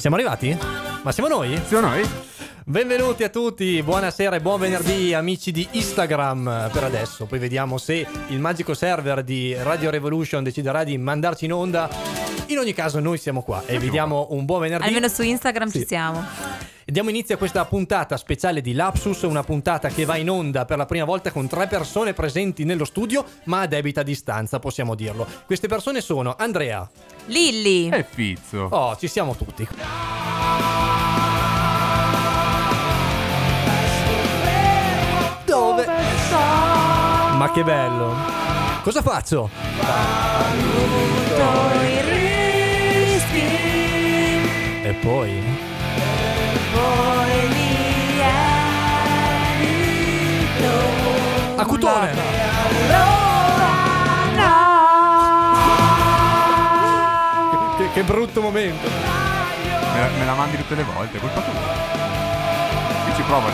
Siamo arrivati? Ma siamo noi? Siamo noi? Benvenuti a tutti, buonasera e buon venerdì amici di Instagram per adesso, poi vediamo se il magico server di Radio Revolution deciderà di mandarci in onda. In ogni caso noi siamo qua e vi diamo un buon venerdì. Almeno su Instagram Sì. ci siamo. Diamo inizio a questa puntata speciale di Lapsus, una puntata che va in onda per la prima volta con tre persone presenti nello studio, ma a debita distanza, possiamo dirlo. Queste persone sono Andrea. Lilli. E Fizzo. Oh, ci siamo tutti. Dove? Ma che bello. Cosa faccio? i rischi, E poi? Poi li evito. A cutone! Che, che brutto momento. Me la, me la mandi tutte le volte, è colpa tua. Io ci provo a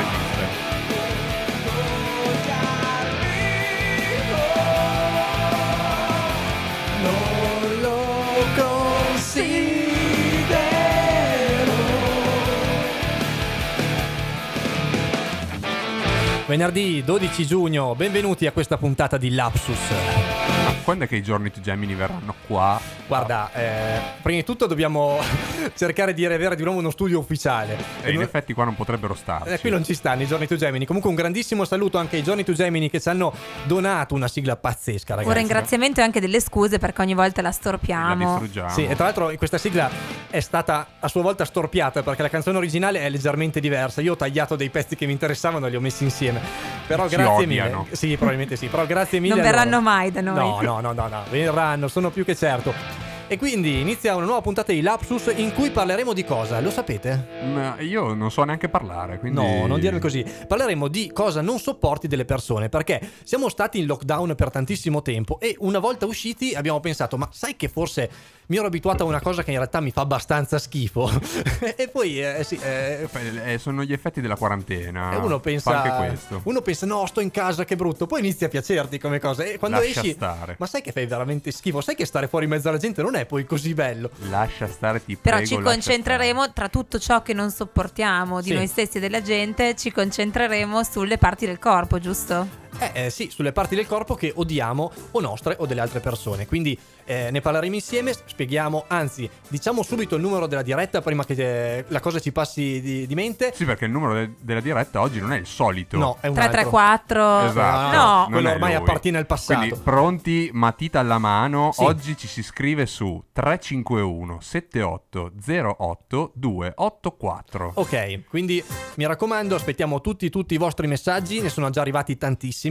Venerdì 12 giugno, benvenuti a questa puntata di Lapsus. Quando è che i giorni to Gemini verranno qua? Guarda, eh, prima di tutto dobbiamo cercare di avere di nuovo uno studio ufficiale. E in non- effetti qua non potrebbero starci. eh, qui non ci stanno i giorni to Gemini. Comunque un grandissimo saluto anche ai giorni to Gemini che ci hanno donato una sigla pazzesca, ragazzi. Un ringraziamento e anche delle scuse perché ogni volta la La storpiamo. distruggiamo. Sì, e tra l'altro questa sigla è stata a sua volta storpiata perché la canzone originale è leggermente diversa. Io ho tagliato dei pezzi che mi interessavano e li ho messi insieme. Però Ci grazie odiano. mille. Sì, probabilmente sì. Però grazie mille. Non verranno loro. mai da noi. No, no, no, no, no. Verranno, sono più che certo. E quindi inizia una nuova puntata di Lapsus in cui parleremo di cosa? Lo sapete? Ma io non so neanche parlare, quindi... No, non dirmi così. Parleremo di cosa non sopporti delle persone, perché siamo stati in lockdown per tantissimo tempo e una volta usciti abbiamo pensato, ma sai che forse mi ero abituato a una cosa che in realtà mi fa abbastanza schifo? e poi, eh, sì, eh, Eh, sono gli effetti della quarantena. e uno pensa, anche questo. uno pensa, no, sto in casa, che brutto. Poi inizia a piacerti come cosa. E quando Lascia esci, stare. ma sai che fai veramente schifo? Sai che stare fuori in mezzo alla gente non è poi così bello. Lascia stare, ti Però prego, ci concentreremo tra tutto ciò che non sopportiamo di Sì. noi stessi e della gente, ci concentreremo sulle parti del corpo, giusto? Eh, eh, sì, sulle parti del corpo che odiamo o nostre o delle altre persone. Quindi eh, ne parleremo insieme, spieghiamo, anzi, diciamo subito il numero della diretta prima che eh, la cosa ci passi di, di mente. Sì, perché il numero de- della diretta oggi non è il solito. No, è un altro. 334. Esatto. No, No. quello non è ormai lui. appartiene al passato. Quindi pronti, matita alla mano. Sì. Oggi ci si scrive su 351 78 08 284. Ok, quindi mi raccomando, aspettiamo tutti, tutti i vostri messaggi, ne sono già arrivati tantissimi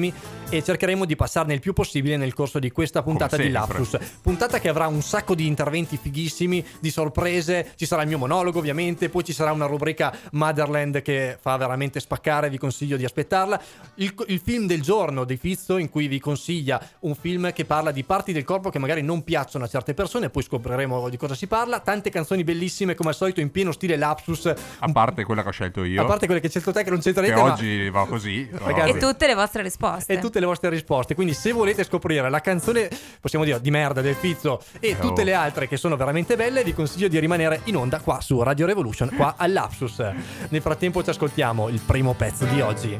e cercheremo di passarne il più possibile nel corso di questa puntata di. Lapsus. Puntata che avrà un sacco di interventi fighissimi, di sorprese, ci sarà il mio monologo ovviamente, poi ci sarà una rubrica Motherland che fa veramente spaccare, vi consiglio di aspettarla. Il, il film del giorno di Fizzo in cui vi consiglia un film che parla di parti del corpo che magari non piacciono a certe persone, poi scopriremo di cosa si parla. Tante canzoni bellissime come al solito in pieno stile Lapsus. A parte quella che ho scelto io. A parte quelle che c'è scelto te che non c'entra che niente, ma- oggi va così. Ragazzi, E tutte le vostre risposte. E tutte le vostre risposte. Quindi, se volete scoprire la canzone, possiamo dire di merda del Fizzo e Eh, tutte oh. le altre che sono veramente belle, vi consiglio di rimanere in onda qua su Radio Revolution, qua all'Apsus. Nel frattempo, ci ascoltiamo il primo pezzo di oggi.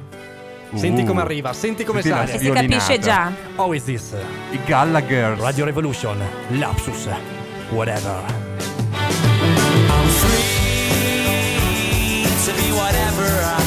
Senti Uh, come arriva, senti come senti la sale. E si capisce già. Is this? I Gallagher. Radio Revolution, Lapsus, whatever. I'm free to be whatever I,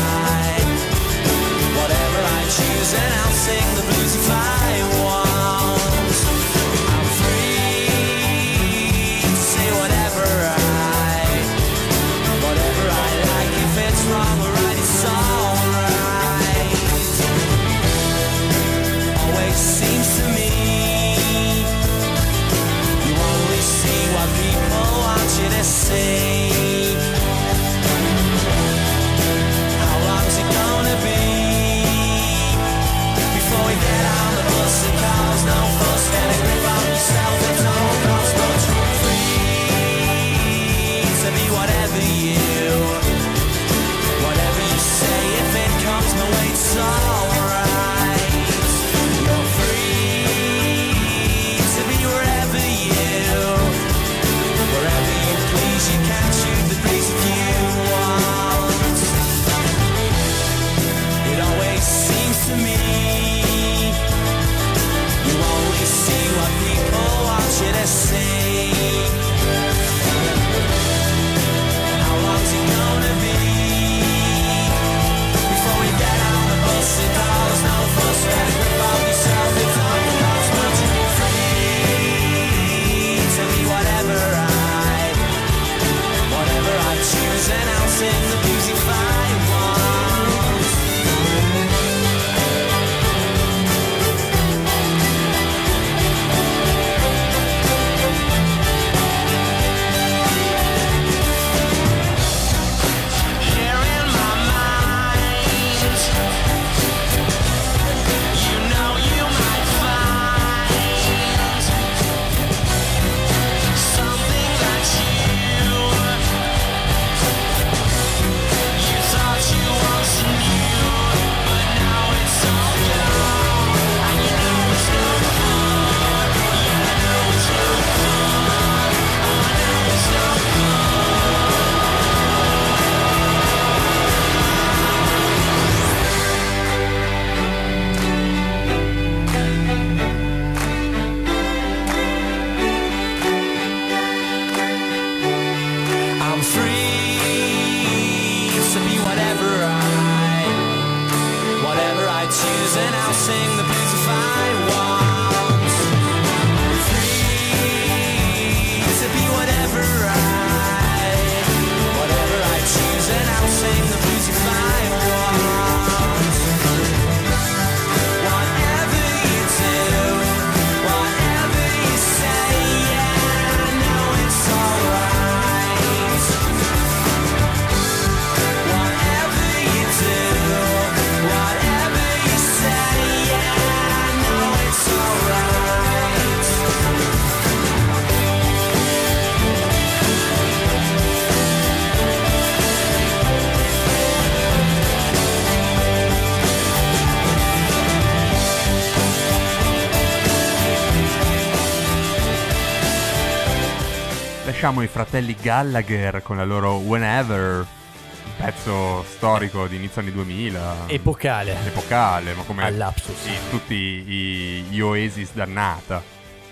Lasciamo i fratelli Gallagher con la loro Whenever, un pezzo storico di inizio anni 2000. Epocale. epocale, ma come All'apsus. sì, tutti i, gli Oasis dannata.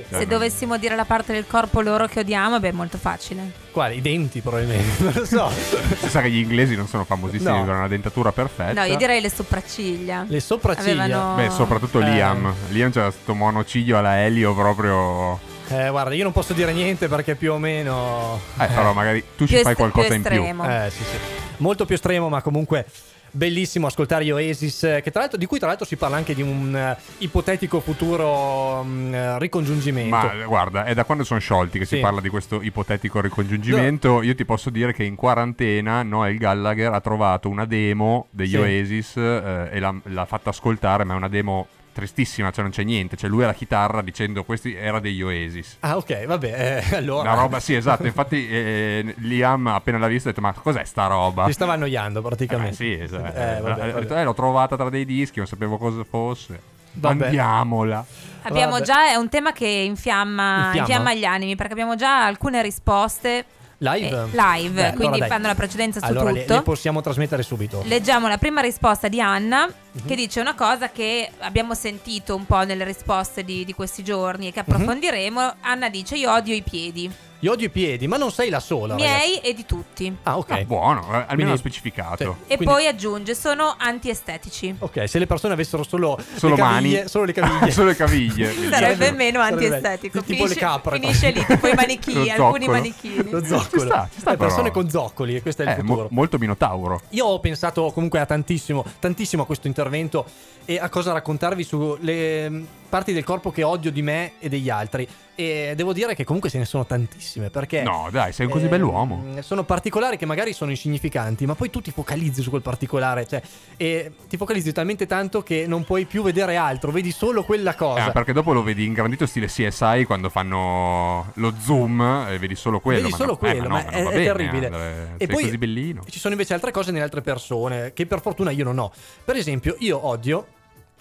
Cioè, Se dovessimo dire la parte del corpo loro che odiamo, beh, è molto facile. Quali? I denti probabilmente, non lo so. Si sa che gli inglesi non sono famosissimi No. per una dentatura perfetta. No, io direi le sopracciglia. Le sopracciglia. Avevano- Beh, soprattutto Eh. Liam. Liam c'era questo monociglio alla Elio proprio... Eh, guarda, io non posso dire niente perché più o meno... Eh, però magari tu ci fai est- qualcosa più in più. estremo. Eh, sì, sì. Molto più estremo, ma comunque bellissimo ascoltare gli Oasis, eh, che tra l'altro, di cui tra l'altro si parla anche di un eh, ipotetico futuro eh, ricongiungimento. Ma guarda, è da quando sono sciolti che si Sì. parla di questo ipotetico ricongiungimento. Io ti posso dire che in quarantena Noel Gallagher ha trovato una demo degli Sì. Oasis eh, e l'ha, l'ha fatta ascoltare, ma è una demo tristissima, cioè non c'è niente. Cioè lui alla chitarra dicendo questi era degli Oasis. Ah, ok, vabbè, eh, allora... Una roba, sì, esatto. Infatti, eh, Liam appena l'ha vista ha detto: Ma cos'è sta roba? Ti stava annoiando Eh, praticamente. sì, esatto. Eh, vabbè, Ha vabbè. detto, "Eh, l'ho trovata tra dei dischi, non sapevo cosa fosse. Vabbè. Mandiamola. Abbiamo Vabbè. già, è un tema che infiamma, Infiamma? infiamma gli animi perché abbiamo già alcune risposte Live? eh, live, Beh, allora quindi dai. fanno la precedenza su Allora le, tutto. le possiamo trasmettere subito. Leggiamo la prima risposta di Anna Mhm. che dice una cosa che abbiamo sentito un po' nelle risposte di, di questi giorni e che approfondiremo. Anna dice io odio i piedi, Io odio i piedi, ma non sei la sola. ragazzi. miei e di tutti. Ah, ok. Ah, buono, eh, almeno Quindi- specificato. Sì. E Quindi- poi aggiunge sono antiestetici. Ok, se le persone avessero solo, Solo le caviglie, mani. solo le caviglie. Solo le caviglie. Sarebbe meno sarebbe- antiestetico. tipo le Finisce, capre. finisce lì, tipo i manichini, alcuni zoccolo. manichini. Lo zoccolo. Ci sta, ci sta Le persone però. con zoccoli, e questo è il Eh, mo- futuro. molto Minotauro. Io ho pensato comunque a tantissimo, tantissimo a questo intervento e a cosa raccontarvi sulle parti del corpo che odio di me e degli altri. E devo dire che comunque ce ne sono tantissime perché... No, dai, sei un così ehm, bell'uomo. Sono particolari che magari sono insignificanti, ma poi tu ti focalizzi su quel particolare, cioè, e ti focalizzi talmente tanto che non puoi più vedere altro, vedi solo quella cosa. Eh, perché dopo lo vedi ingrandito stile CSI quando fanno lo zoom e vedi solo quello. Vedi ma solo no- eh, quello, ma, no, ma ma è, va è bene, terribile. Andre, e poi così bellino. ci sono invece altre cose nelle altre persone che per fortuna io non ho. Per esempio, io odio.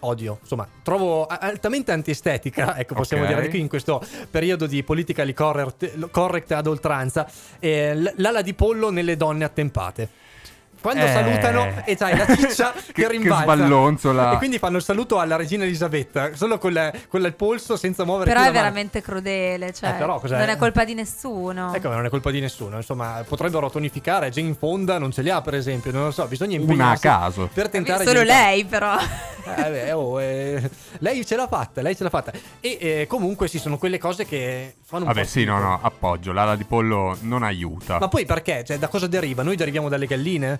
Odio, insomma, trovo altamente antiestetica, ecco, possiamo Ok. dire qui in questo periodo di politically correct, correct ad oltranza, eh, l'ala di pollo nelle donne attempate. Quando Eh. salutano e c'hai la ciccia che, Che- che rimbalza sballonzola. e quindi fanno il saluto alla regina Elisabetta solo con, la- con la- il polso senza muovere Però è veramente crudele, cioè, Eh, però non è colpa di nessuno. Ecco, non è colpa di nessuno. Insomma, potrebbero tonificare. Jane Fonda non ce li ha, per esempio. Non lo so, bisogna Una a impegnarsi caso. Per tentare Solo di- lei, però. Eh, beh, oh, eh, lei ce l'ha fatta, lei ce l'ha fatta. E eh, comunque sì, sono quelle cose che fanno un Vabbè, po' sì, no, no, appoggio. L'ala di pollo non aiuta. Ma poi perché? Cioè, da cosa deriva? Noi deriviamo dalle galline?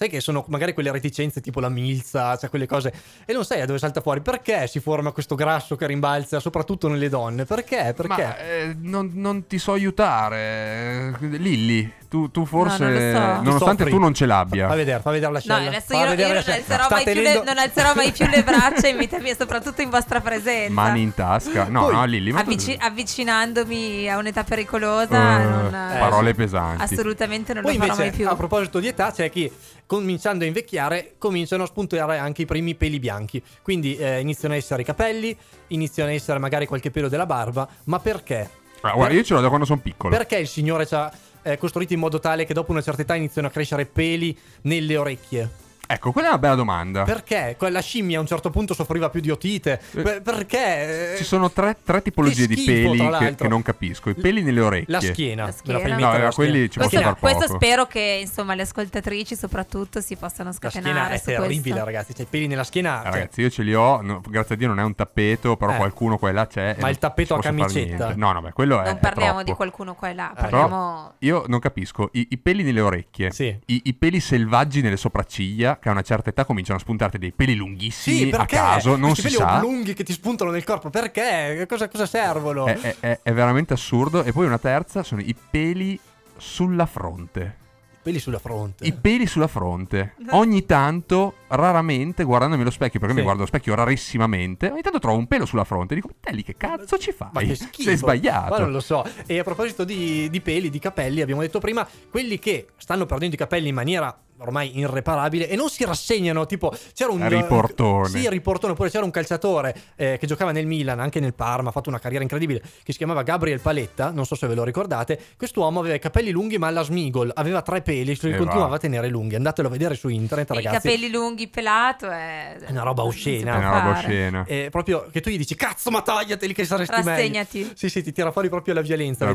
Sai che sono magari quelle reticenze tipo la milza, cioè quelle cose. E non sai da dove salta fuori. Perché si forma questo grasso che rimbalza, soprattutto nelle donne? Perché? Perché? Ma eh, non, non ti so aiutare. Lilli, tu, tu forse, non lo so. nonostante tu non ce l'abbia. Fa vedere, fa vedere la No, scella. adesso io, io non, alzerò più le, tenendo- non alzerò mai più le braccia in vita mia, soprattutto in vostra presenza. Mani in tasca. No, Poi, no, Lilli, ma tu- Avvici- avvicinandomi a un'età pericolosa, Eh, non- parole pesanti. assolutamente non Poi lo farò invece, mai più. a proposito di età, c'è chi cominciando a invecchiare cominciano a spuntare anche i primi peli bianchi. Quindi eh, iniziano a essere i capelli, iniziano a essere magari qualche pelo della barba. Ma perché? Ah, guarda, io ce l'ho da quando sono piccolo. Perché il Signore ci ha eh, costruito in modo tale che dopo una certa età iniziano a crescere peli nelle orecchie? Ecco, quella è una bella domanda. Perché? Quella scimmia a un certo punto soffriva più di otite. Per- perché? Ci sono tre, tre tipologie Che di schifo, peli che, che non capisco. I peli nelle orecchie. La schiena. La schiena. La No, mettere eh, la quelli schiena. ci La posso questo, schiena- far questo spero che insomma le ascoltatrici soprattutto si possano La scatenare schiena è terribile, questo. ragazzi. C'è i peli nella schiena. Eh, cioè, Ragazzi, io ce li ho. no, grazie a Dio non è un tappeto, però Eh. qualcuno qua e là c'è. Ma il tappeto a posso camicetta? No, no, beh, quello è. Non è parliamo troppo. di qualcuno qua e là, Eh, parliamo... Io non capisco, i, i peli nelle orecchie, Sì. i, i peli selvaggi nelle sopracciglia, che a una certa età cominciano a spuntarti dei peli lunghissimi Sì, a perché? caso, non si peli sa. oblunghi che ti spuntano nel corpo, perché? Cosa, cosa servono? È, è- è- è veramente assurdo. E poi una terza sono i peli sulla fronte. Peli sulla fronte. I peli sulla fronte. Ogni tanto, raramente, guardandomi allo specchio, perché Sì. mi guardo allo specchio rarissimamente, ogni tanto trovo un pelo sulla fronte e dico, te lì che cazzo ci fai? Ma che schifo. Sei sbagliato. Ma non lo so. E a proposito di, di peli, di capelli, abbiamo detto prima, quelli che stanno perdendo i capelli in maniera ormai irreparabile e non si rassegnano. Tipo, c'era un Riportone. Sì, riportone. Oppure c'era un calciatore eh, che giocava nel Milan, anche nel Parma, ha fatto una carriera incredibile, che si chiamava Gabriel Paletta. Non so se ve lo ricordate. Quest'uomo aveva i capelli lunghi, ma alla Smigol aveva tre peli, se li E continuava va. a tenere lunghi. Andatelo a vedere su internet, I ragazzi. capelli lunghi, pelato è... È una roba oscena. È una roba oscena. Eh, proprio che tu gli dici cazzo ma tagliateli che saresti meglio Rassegnati. sì sì ti tira fuori proprio la violenza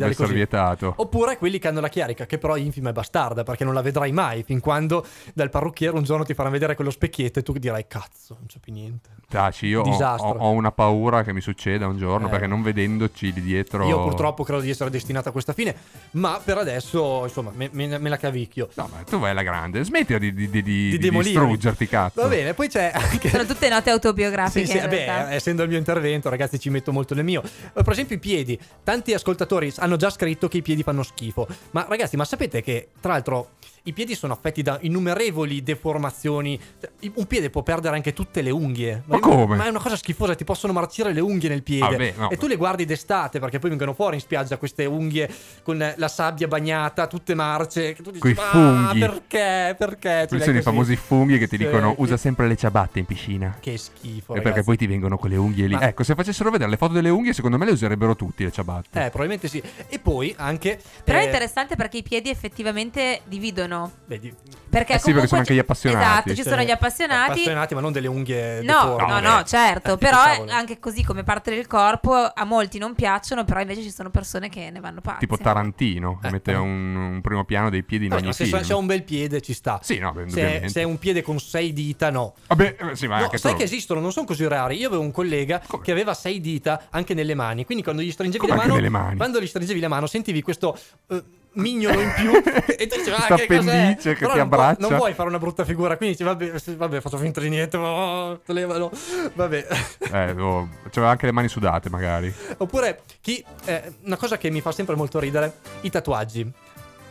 oppure quelli che hanno la chiarica che però è infima e bastarda perché non la vedrai mai fin quando dal parrucchiere un giorno ti faranno vedere quello specchietto e tu dirai cazzo non c'è più niente Taci, io ho, ho- una paura che mi succeda un giorno Eh. perché non vedendoci lì dietro. io purtroppo credo di essere destinato a questa fine ma per adesso insomma me, me- me la cavicchio No, ma tu vai alla grande, smettila di, di, di, di, Di distruggerti, cazzo. va bene poi c'è anche Sono tutte note autobiografiche Sì, sì, beh, essendo il mio intervento, ragazzi, ci metto molto nel mio. Eh, Per esempio, i piedi. Tanti ascoltatori hanno già scritto che i piedi fanno schifo. Ma, ragazzi, ma sapete che, tra l'altro, i piedi sono affetti da innumerevoli deformazioni. Cioè, Un piede può perdere anche tutte le unghie. Ma io- come? Ma è una cosa schifosa, ti possono marcire le unghie nel piede. Ah, beh, no. E tu le guardi d'estate perché poi vengono fuori in spiaggia queste unghie con la sabbia bagnata, tutte marce. Che tu dici, Coi "Ma funghi." perché? Perché? Ce Questi sono i così?" famosi funghi che ti Sì, dicono che- usa sempre le ciabatte in piscina. Che schifo. E perché poi ti vengono con le unghie lì. Ma- Ecco, se facessero vedere le foto delle unghie, secondo me le userebbero tutti le ciabatte. Eh, probabilmente sì. E poi anche. Però eh, è interessante perché i piedi effettivamente dividono. Vedi, Perché Eh sì, perché sono anche gli appassionati. Esatto, ci sono cioè, gli appassionati. appassionati, ma non delle unghie. No, no, No, no, certo, Eh, però anche così come parte del corpo a molti non piacciono, però invece ci sono persone che ne vanno pazze. Tipo Tarantino, che Eh, mette un, un primo piano dei piedi in Vabbè, ogni ma se, film. se ha un bel piede ci sta. Sì, no, beh, se, se è un piede con sei dita, no. Vabbè, eh, sì, ma No, anche sai tu- che esistono, non sono così rari. Io avevo un collega Come? che aveva sei dita anche nelle mani. Quindi quando gli stringevi Come la mano, quando gli stringevi la mano, sentivi questo eh, mignolo in più. e tu dicevi, ah, che cos'è? che Però ti non abbraccia. non vuoi fare una brutta figura. Quindi dici, vabbè, vabbè, faccio finta di niente. Oh, levalo. Vabbè. Eh, oh, c'aveva anche le mani sudate, magari. Oppure chi, eh, una cosa che mi fa sempre molto ridere, i tatuaggi.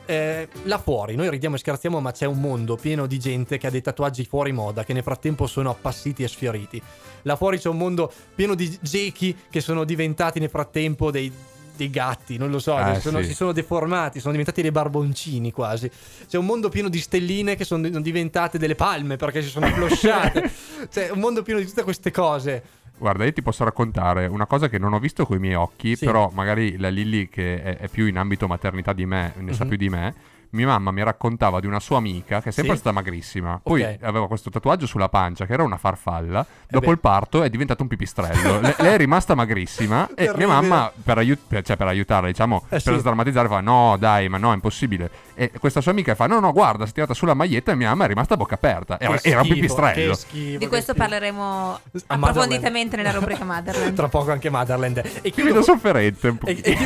Eh, là fuori, noi ridiamo e scherziamo, ma c'è un mondo pieno di gente che ha dei tatuaggi fuori moda, che nel frattempo sono appassiti e sfioriti. Là fuori c'è un mondo pieno di gechi che sono diventati nel frattempo dei, dei gatti, non lo so, si sono- sì. si sono deformati, sono diventati dei barboncini quasi. C'è un mondo pieno di stelline che sono diventate delle palme perché si sono afflosciate. c'è un mondo pieno di tutte queste cose. Guarda, io ti posso raccontare una cosa che non ho visto con i miei occhi, Sì. però magari la Lilly, che è, è più in ambito maternità di me, ne sa Mhm. più di me. Mia mamma mi raccontava di una sua amica che è sempre Sì? stata magrissima. Poi Ok. aveva questo tatuaggio sulla pancia che era una farfalla. Dopo beh. il parto è diventato un pipistrello. Le- lei è rimasta magrissima e mia mamma, per, aiut- per- cioè per aiutarla, diciamo, Eh, per sì. sdrammatizzare, fa: No, dai, ma no, è impossibile. E questa sua amica fa: No, no, guarda, si è tirata sulla maglietta e mia mamma è rimasta a bocca aperta. Era, Che era un schifo, pipistrello. schifo, Di questo schifo. parleremo A approfonditamente Motherland. nella rubrica Motherland. Tra poco anche Motherland. E Mi chiudo, vedo con- sofferente un e, e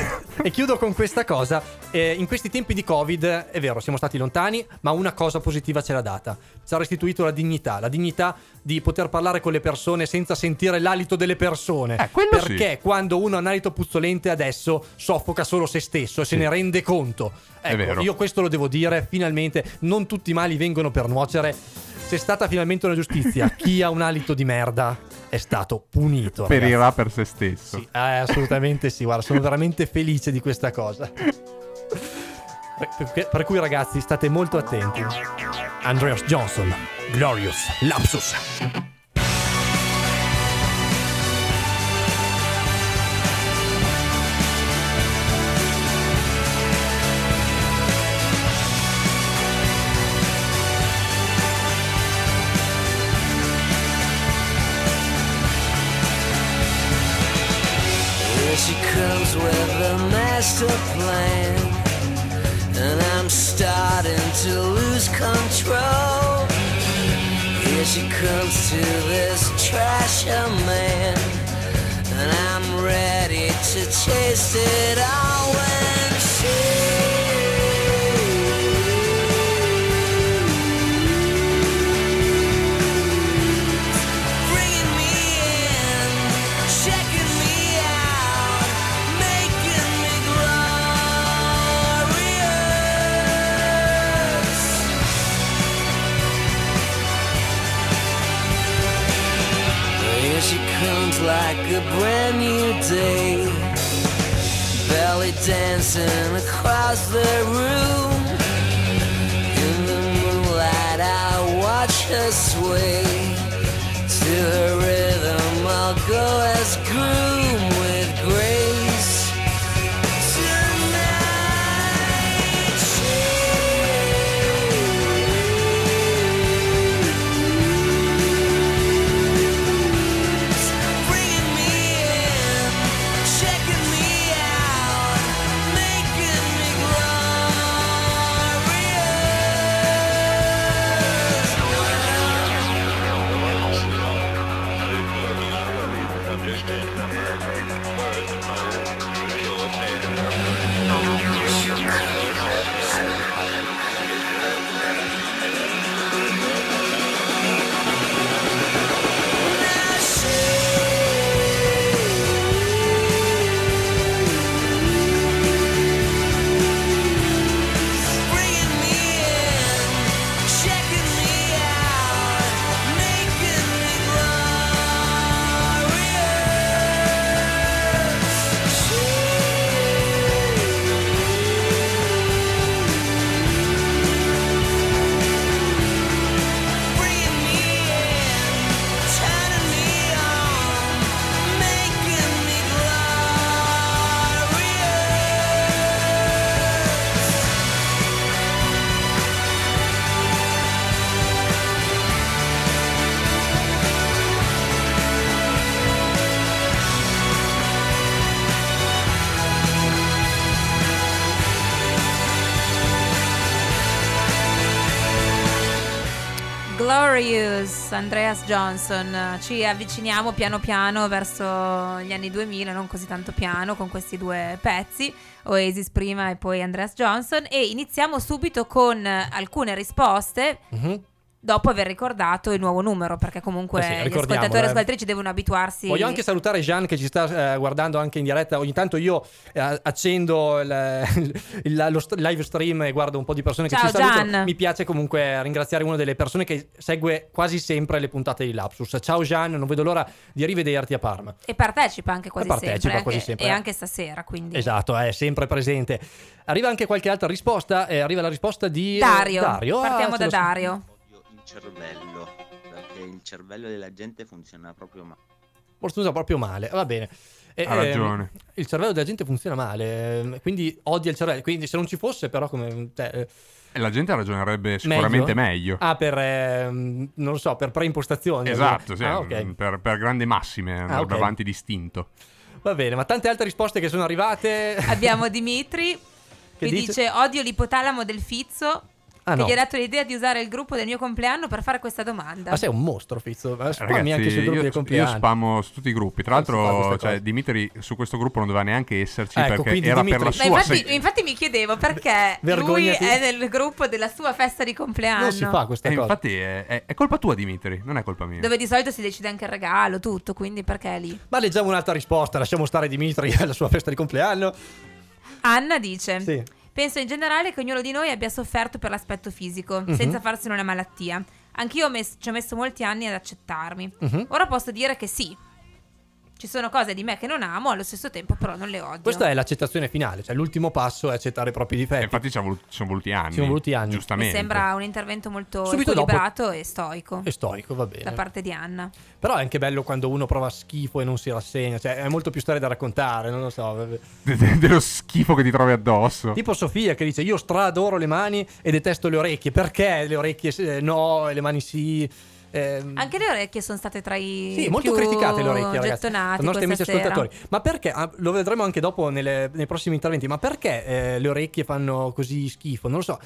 e chiudo con questa cosa. Eh, in questi tempi di Covid, è vero, siamo stati lontani, ma una cosa positiva ce l'ha data. Ci ha restituito la dignità, la dignità di poter parlare con le persone senza sentire l'alito delle persone. Eh, Perché quando uno ha un alito puzzolente adesso soffoca solo se stesso e se Sì. ne rende conto. È Ecco, vero. io questo lo devo dire, finalmente non tutti i mali vengono per nuocere. C'è stata finalmente una giustizia. Chi ha un alito di merda è stato punito. ragazzi. Perirà per se stesso. Sì, eh, assolutamente sì, guarda, sono veramente felice di questa cosa. Per, per cui ragazzi state molto attenti. Andreas Johnson, Glorious Lapsus. Here she comes with a master plan. And I'm starting to lose control. Here she comes to this trasher man. And I'm ready to chase it all when she's a brand new day, belly dancing across the room. In the moonlight, I watch her sway to her rhythm. I'll go as groom Glorious, Andreas Johnson. Ci avviciniamo piano piano verso gli anni 2000, non così tanto piano, con questi due pezzi, Oasis prima e poi Andreas Johnson. E iniziamo subito con alcune risposte. Mhm. Dopo aver ricordato il nuovo numero, perché comunque Eh sì, gli ascoltatori e eh. ascoltatrici devono abituarsi. Voglio anche salutare Gian che ci sta eh, guardando anche in diretta. Ogni tanto io eh, accendo il, il- lo st- live stream e guardo un po' di persone che Ciao, ci salutano. Gian. Mi piace comunque ringraziare una delle persone che segue quasi sempre le puntate di Lapsus. Ciao Gian, non vedo l'ora di rivederti a Parma. E partecipa anche quasi partecipa sempre. quasi anche- sempre, E eh. anche stasera, quindi. Esatto, è sempre presente. Arriva anche qualche altra risposta. eh, arriva la risposta di Dario. Dario. Ah, Partiamo ce da Dario. Il cervello, perché il cervello della gente funziona proprio male. Forse usa proprio male. Va bene. E, Ha ragione. ehm, il cervello della gente funziona male, ehm, quindi odia il cervello. Quindi se non ci fosse, però, come. cioè, eh, E la gente ragionerebbe sicuramente meglio. Ah, per. ehm, non lo so, per preimpostazioni. Esatto, sì, Ah, ok. per, per grandi massime andrebbe ok. avanti distinto. Va bene, ma tante altre risposte che sono arrivate. Abbiamo Dimitri che, Che dice? dice? odio l'ipotalamo del Fizzo Ah, che no. gli ha dato l'idea di usare il gruppo del mio compleanno per fare questa domanda. Ma sei un mostro, Fizzo. Ma spammi Ragazzi, anche sul gruppo io, del io compleanno. spammo su tutti i gruppi. Tra fa l'altro, cioè. Dimitri su questo gruppo non doveva neanche esserci Ecco, perché era Dimitri- per la Ma sua infatti, seg- infatti mi chiedevo perché lui Vergognati. è nel gruppo della sua festa di compleanno. Non si fa questa E cosa. infatti è, è- è colpa tua, Dimitri, non è colpa mia. Dove di solito si decide anche il regalo, tutto, quindi perché è lì? Ma leggiamo un'altra risposta. Lasciamo stare Dimitri alla sua festa di compleanno. Anna dice: Sì. Penso in generale che ognuno di noi abbia sofferto per l'aspetto fisico, Mhm. senza farsene una malattia. Anch'io mes- ci ho messo molti anni ad accettarmi. Mhm. Ora posso dire che sì. Ci sono cose di me che non amo, allo stesso tempo però non le odio. Questa è l'accettazione finale. Cioè, l'ultimo passo è accettare i propri E difetti. infatti ci, voluto- ci sono voluti anni. Ci sono voluti anni. Mi Giustamente. sembra un intervento molto Subito dopo- equilibrato e stoico È stoico, va bene. da parte di Anna. Però è anche bello quando uno prova schifo e non si rassegna. Cioè, è molto più storia da raccontare, non lo so. De- de- dello schifo che ti trovi addosso. Tipo Sofia che dice: Io stradoro le mani e detesto le orecchie. Perché le orecchie no e le mani sì? Ehm, Anche le orecchie sono state tra i Sì, molto più criticate le orecchie, ragazzi. I nostri amici sera. ascoltatori. Ma perché? ah, lo vedremo anche dopo nelle- nei prossimi interventi. Ma perché eh, le orecchie fanno così schifo? Non lo so.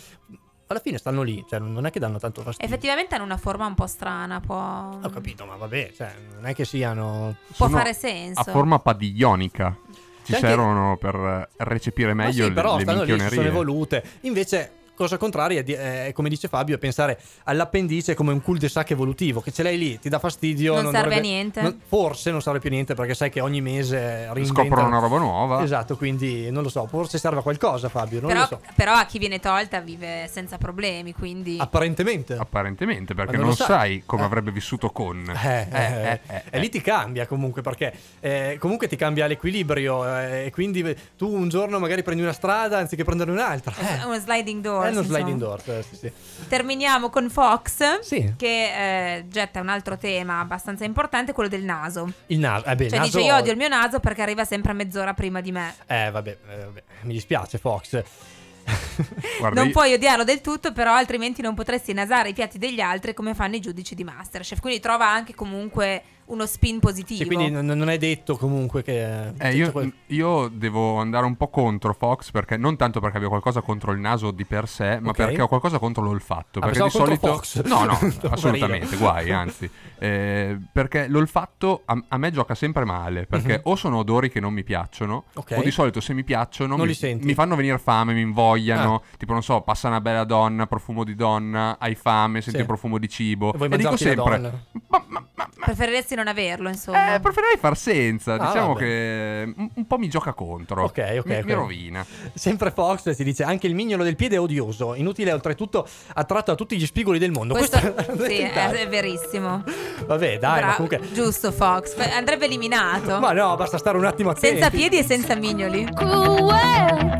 Alla fine stanno lì, cioè non è che danno tanto fastidio. Effettivamente hanno una forma un po' strana, può, Ho capito, ma vabbè, cioè, non è che siano. può Sono fare senso. A forma padiglionica. Ci anche- servono per eh, recepire Ma meglio sì, le, però le stanno lì, si sono minchionerie. evolute. Invece, cosa contraria è, è, come dice Fabio, è pensare all'appendice come un cul-de-sac evolutivo, che ce l'hai lì, ti dà fastidio. Non serve a dovrebbe- niente. non- forse non serve più a niente perché sai che ogni mese. Scoprono una roba nuova. Esatto, quindi non lo so, forse serve a qualcosa Fabio, non Però, lo so. però a chi viene tolta vive senza problemi, quindi... Apparentemente. Apparentemente, perché non non, sai. sai come Eh. avrebbe vissuto con. Eh, eh, eh, eh, e lì ti cambia comunque perché eh, comunque ti cambia l'equilibrio eh, e quindi tu un giorno magari prendi una strada anziché prendere un'altra. Eh. Uno sliding door. Non sliding doors. eh, sì, sì. Terminiamo con Fox, Sì. che eh, getta un altro tema abbastanza importante, quello del naso. Il naso. Eh, beh, Cioè naso- dice io odio il mio naso perché arriva sempre a mezz'ora prima di me. Eh, vabbè, eh, vabbè, mi dispiace, Fox. Guarda, non io- puoi odiarlo del tutto, però altrimenti non potresti nasare i piatti degli altri come fanno i giudici di Masterchef. Quindi trova anche comunque uno spin positivo. Sì, quindi non, non è detto comunque che. Eh, cioè, io, quel- io devo andare un po' contro Fox perché non tanto perché avevo qualcosa contro il naso di per sé, ma Ok. perché ho qualcosa contro l'olfatto. Ah, perché di solito. Fox. No, no, assolutamente, guai, anzi. Eh, perché l'olfatto a, a me gioca sempre male. Perché Mhm. o sono odori che non mi piacciono, Ok. o di solito se mi piacciono mi, mi fanno venire fame, mi invogliano. Ah. Tipo, non so, passa una bella donna, profumo di donna, hai fame, senti Sì. il profumo di cibo. E vuoi e dico sempre. ma- ma- ma- Preferiresti non averlo, insomma. eh, preferirei far senza. Ah, diciamo vabbè. che un, un po' mi gioca contro. Ok, ok, Mi, ok. mi rovina. Sempre Fox si dice anche il mignolo del piede è odioso, inutile oltretutto attratto a tutti gli spigoli del mondo. Questo Questo- sì, è, è verissimo. Vabbè, dai, Bra- ma comunque Giusto, Fox. Andrebbe eliminato. Ma no, basta stare un attimo attenti. senza piedi e senza mignoli. cruel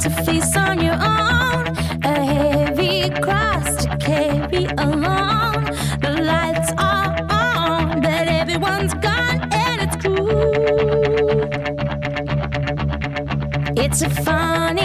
It's a funny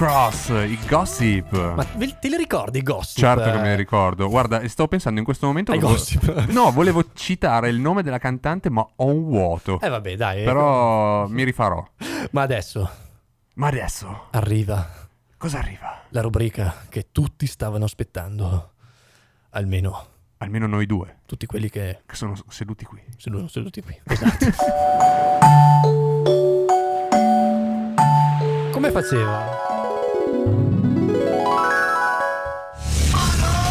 Cross, i gossip. Ma te li ricordi i gossip? Certo che me Eh, ricordo. Guarda, stavo pensando in questo momento. Ai volevo- gossip. No, volevo citare il nome della cantante, ma ho un vuoto. Eh vabbè, dai. Però mi rifarò. Ma adesso Ma adesso, arriva cosa arriva? la rubrica che tutti stavano aspettando. Almeno Almeno noi due, Tutti quelli che che sono seduti qui. sono seduti qui. Esatto. Come faceva?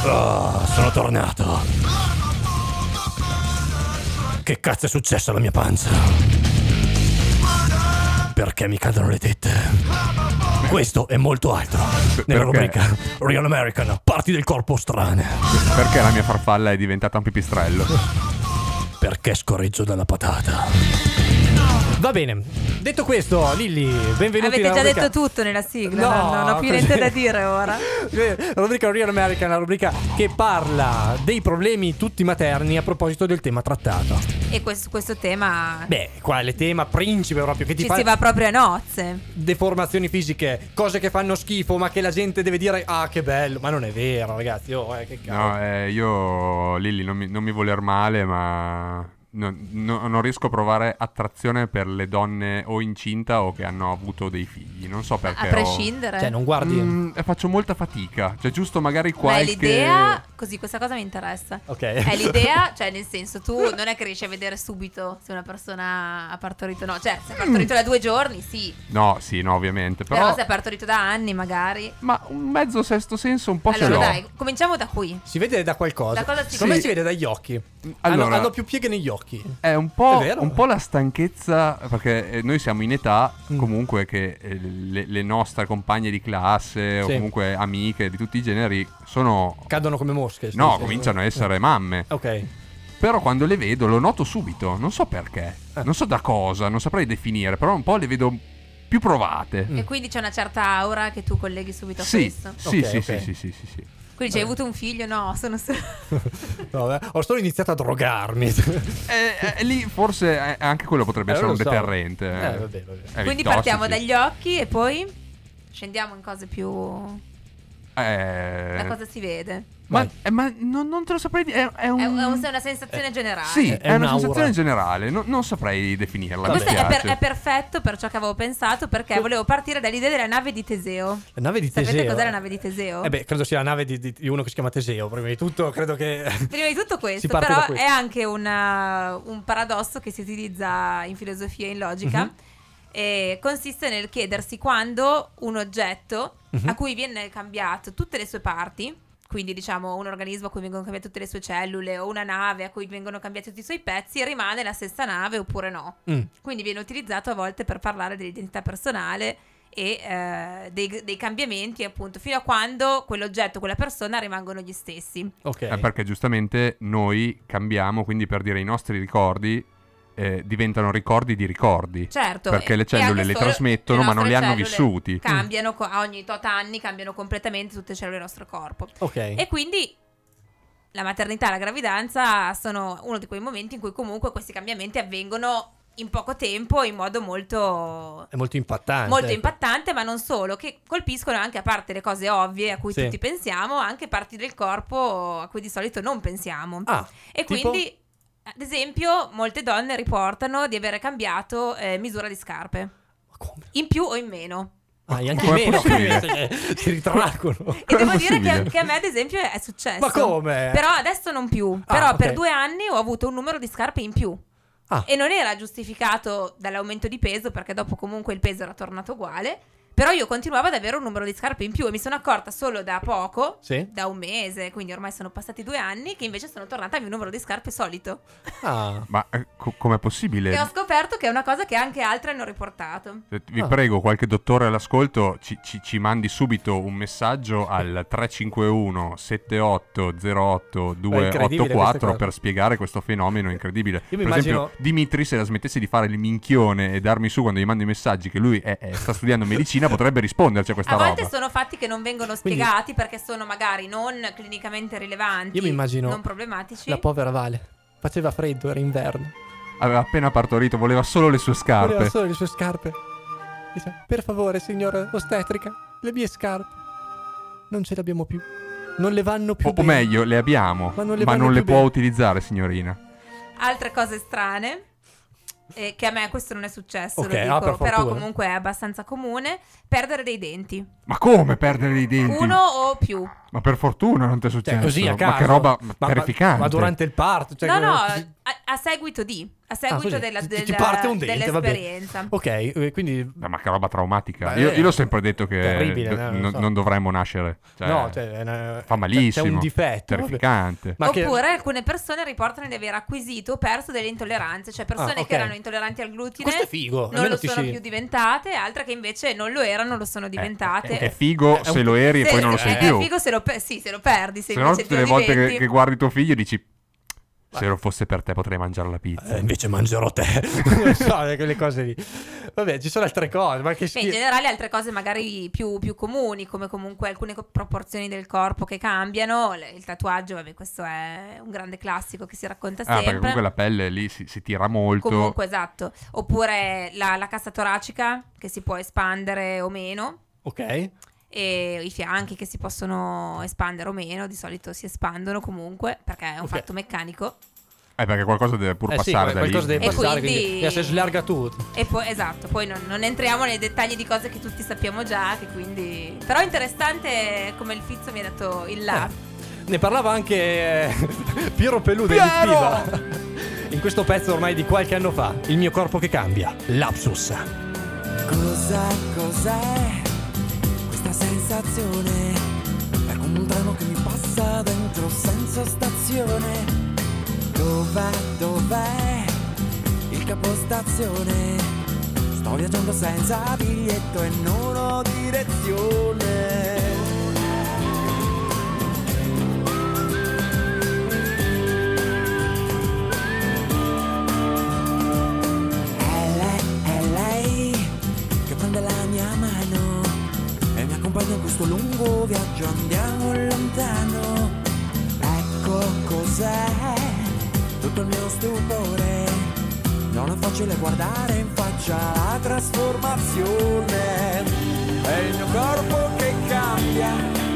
Ah, sono tornato. Che cazzo è successo alla mia pancia? Perché mi cadono le tette? Questo e molto altro nella Perché? rubrica Real American, parti del corpo strane. Perché la mia farfalla è diventata un pipistrello? Perché scorreggio dalla patata. Va bene, detto questo, Lilli, benvenuti Avete già rubrica- detto tutto nella sigla, No, non, non ho più così- niente da dire ora. La rubrica Real American, la rubrica che parla dei problemi tutti materni a proposito del tema trattato. E questo, questo tema Beh, quale tema principe proprio che ti ci fa si va proprio a nozze. deformazioni fisiche, cose che fanno schifo, ma che la gente deve dire "Ah, che bello", ma non è vero, ragazzi. Oh, eh, che cavolo. No, eh, io, Lilli, non mi, non mi voler male, ma no- no- non riesco a provare attrazione per le donne o incinta o che hanno avuto dei figli. Non so perché. A ho- prescindere. Cioè, non guardi Mm, faccio molta fatica. Cioè, giusto magari Ma è qualche. l'idea, così questa cosa mi interessa. Ok. È l'idea, cioè nel senso tu non è che riesci a vedere subito se una persona ha partorito o no. Cioè, se ha partorito da due giorni, sì. No, sì, no, ovviamente. Però, Però. se ha partorito da anni, magari. Ma un mezzo sesto senso un po' ce allora l'ho. dai, cominciamo da qui. Si vede da qualcosa. Da cosa si Secondo me vede? si vede dagli occhi. Allora- hanno, hanno più pieghe negli occhi. È un po', È vero? un po' la stanchezza, perché eh, noi siamo in età Mm. comunque che eh, le, le nostre compagne di classe o Sì. comunque amiche di tutti i generi sono... Cadono come mosche. No, sì, cominciano a sì. essere mamme. Ok. Però quando le vedo lo noto subito, non so perché, Eh. non so da cosa, non saprei definire, però un po' le vedo più provate. Mm. E quindi c'è una certa aura che tu colleghi subito a Sì, questo. sì, Ok, sì, ok. sì, sì, sì, sì, sì. Quindi ci hai avuto un figlio? No, sono solo. Vabbè, ho solo iniziato a drogarmi. Eh, eh, lì forse eh, anche quello potrebbe Eh, essere un so. deterrente. Eh, vabbè, vabbè. Eh, Quindi partiamo dagli occhi e poi scendiamo in cose più. Eh, Da cosa si vede? Ma, eh, ma non, non te lo saprei dire. È, è un... È, un- è una sensazione generale. Sì, È è, una un'aura. sensazione generale. non- non saprei definirla. mi Questo è, per- è perfetto per ciò che avevo pensato perché volevo partire dall'idea della nave di Teseo. La nave di Sapete Teseo. cos'è la nave di Teseo? Eh beh, credo sia la nave di, di- uno che si chiama Teseo. Prima di tutto, credo che. Prima di tutto questo, però questo. è anche una- un paradosso che si utilizza in filosofia e in logica. Mhm. E consiste nel chiedersi quando un oggetto Mhm. a cui viene cambiato tutte le sue parti, quindi diciamo un organismo a cui vengono cambiate tutte le sue cellule o una nave a cui vengono cambiati tutti i suoi pezzi, rimane la stessa nave oppure no. Mm. Quindi viene utilizzato a volte per parlare dell'identità personale e eh, dei, dei cambiamenti appunto fino a quando quell'oggetto, quella persona rimangono gli stessi. Ok. Eh, perché giustamente noi cambiamo, quindi per dire i nostri ricordi eh, diventano ricordi di ricordi. Certo, Perché le cellule le trasmettono, le ma non le hanno vissuti. Cambiano co- a ogni tot anni, cambiano completamente tutte le cellule del nostro corpo. Ok. E quindi la maternità e la gravidanza sono uno di quei momenti in cui comunque questi cambiamenti avvengono in poco tempo in modo molto È molto impattante. molto ecco. impattante, ma non solo, che colpiscono anche a parte le cose ovvie a cui Sì. tutti pensiamo, anche parti del corpo a cui di solito non pensiamo. Ah, e tipo? quindi, ad esempio, molte donne riportano di avere cambiato eh, misura di scarpe, Ma come? in più o in meno. Ah, anche com'è meno. possibile? si ritraggono. E devo dire che, possibile? che a me, ad esempio, è successo. Ma come? Però adesso non più. Ah, Però ok. per due anni ho avuto un numero di scarpe in più. Ah. E non era giustificato dall'aumento di peso, perché dopo comunque il peso era tornato uguale. Però io continuavo ad avere un numero di scarpe in più e mi sono accorta solo da poco, Sì? da un mese, quindi ormai sono passati due anni, che invece sono tornata al mio numero di scarpe solito. Ah. Ma eh, co- com'è possibile? E ho scoperto che è una cosa che anche altre hanno riportato. Eh, Vi Ah. prego, qualche dottore all'ascolto, ci, ci- ci mandi subito un messaggio al 351 7808 incredibile questa 284 cosa. per spiegare questo fenomeno incredibile. Io mi per immagino- esempio, Dimitri, se la smettesse di fare il minchione e darmi su quando gli mando i messaggi che lui è- è- sta studiando medicina, potrebbe risponderci a questa A roba. volte sono fatti che non vengono Quindi- spiegati perché sono magari non clinicamente rilevanti, Io mi immagino non problematici. La povera Vale. Faceva freddo, era inverno. Aveva appena partorito, voleva solo le sue scarpe. Voleva solo le sue scarpe. Dice, per favore, signora ostetrica, le mie scarpe. Non ce le abbiamo più. Non le vanno più O, o bene. meglio, le abbiamo, Ma ma non non le le, vanno più può bene. utilizzare, signorina. Altre cose strane. Eh, che a me questo non è successo, Ok, lo dico, ah, per però comunque è abbastanza comune. Perdere dei denti. Ma come perdere i denti? Uno o più. Ma per fortuna non ti è successo. Cioè, così a caso. Ma che roba Ma- ma- terrificante. Ma, durante il parto. Cioè, no, no, così- a, a seguito di, a Ah, seguito così. della, della- ti parte un dente, vabbè. dell'esperienza. Ok, eh, quindi... Beh, ma che roba traumatica. Beh, io, io l'ho sempre detto che terribile, do- no, non non, so. non dovremmo nascere. Cioè, no, cioè, una- fa malissimo. C'è un difetto. Terrificante. Ma che- Oppure alcune persone riportano di aver acquisito o perso delle intolleranze, cioè persone Ah, ok. che erano intolleranti al glutine Questo è figo, non almeno lo sono più diventate, altre che invece non lo erano, lo sono diventate. È figo È un- se lo eri e poi non lo sei più. È figo se lo, pe- sì, se lo perdi, se, Se no, tutte te le lo volte che, che guardi tuo figlio dici. Se non fosse per te potrei mangiare la pizza. Eh, invece mangerò te. non so, eh, quelle cose lì. Vabbè, ci sono altre cose, ma che Beh, in generale altre cose magari più, più comuni, come comunque alcune proporzioni del corpo che cambiano, il tatuaggio, vabbè, questo è un grande classico che si racconta Ah, perché sempre. comunque la pelle lì si, si tira molto. Comunque, esatto. Oppure la, la cassa toracica che si può espandere o meno. Ok. E i fianchi che si possono espandere o meno, di solito si espandono comunque perché è un Ok. fatto meccanico. Eh, perché qualcosa deve pur Eh sì, passare da qualcosa lì. deve E passare, quindi- quindi eh, si slarga tutto. E poi, esatto, poi non, non entriamo nei dettagli di cose che tutti sappiamo già, che quindi... Però è interessante come il Fizzo mi ha dato il là. Ne parlava anche eh, Piero Pelù del Piero! Litfiba. In questo pezzo ormai di qualche anno fa. Il mio corpo che cambia. Lapsus. Cosa, cos'è sensazione? È come un treno che mi passa dentro senza stazione. Dov'è, dov'è il capostazione? Sto viaggiando senza biglietto e non ho direzione. Viaggio, andiamo lontano. Ecco cos'è tutto il mio stupore. Non è facile guardare in faccia la trasformazione. È il mio corpo che cambia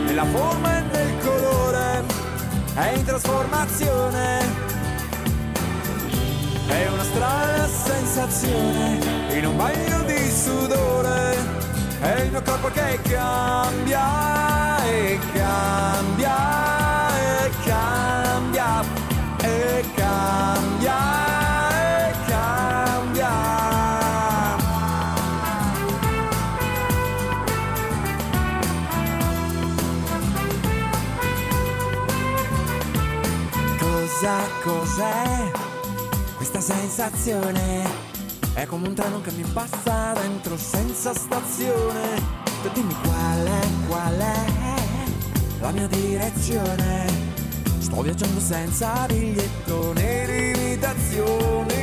nella forma e nel colore. È in trasformazione. È una strana sensazione in un bagno di sudore. È il mio corpo che cambia e cambia e cambia e cambia e cambia. Cosa, cos'è questa sensazione? È come un treno che mi passa dentro senza stazione. Dimmi qual è, qual è la mia direzione. Sto viaggiando senza biglietto né limitazioni.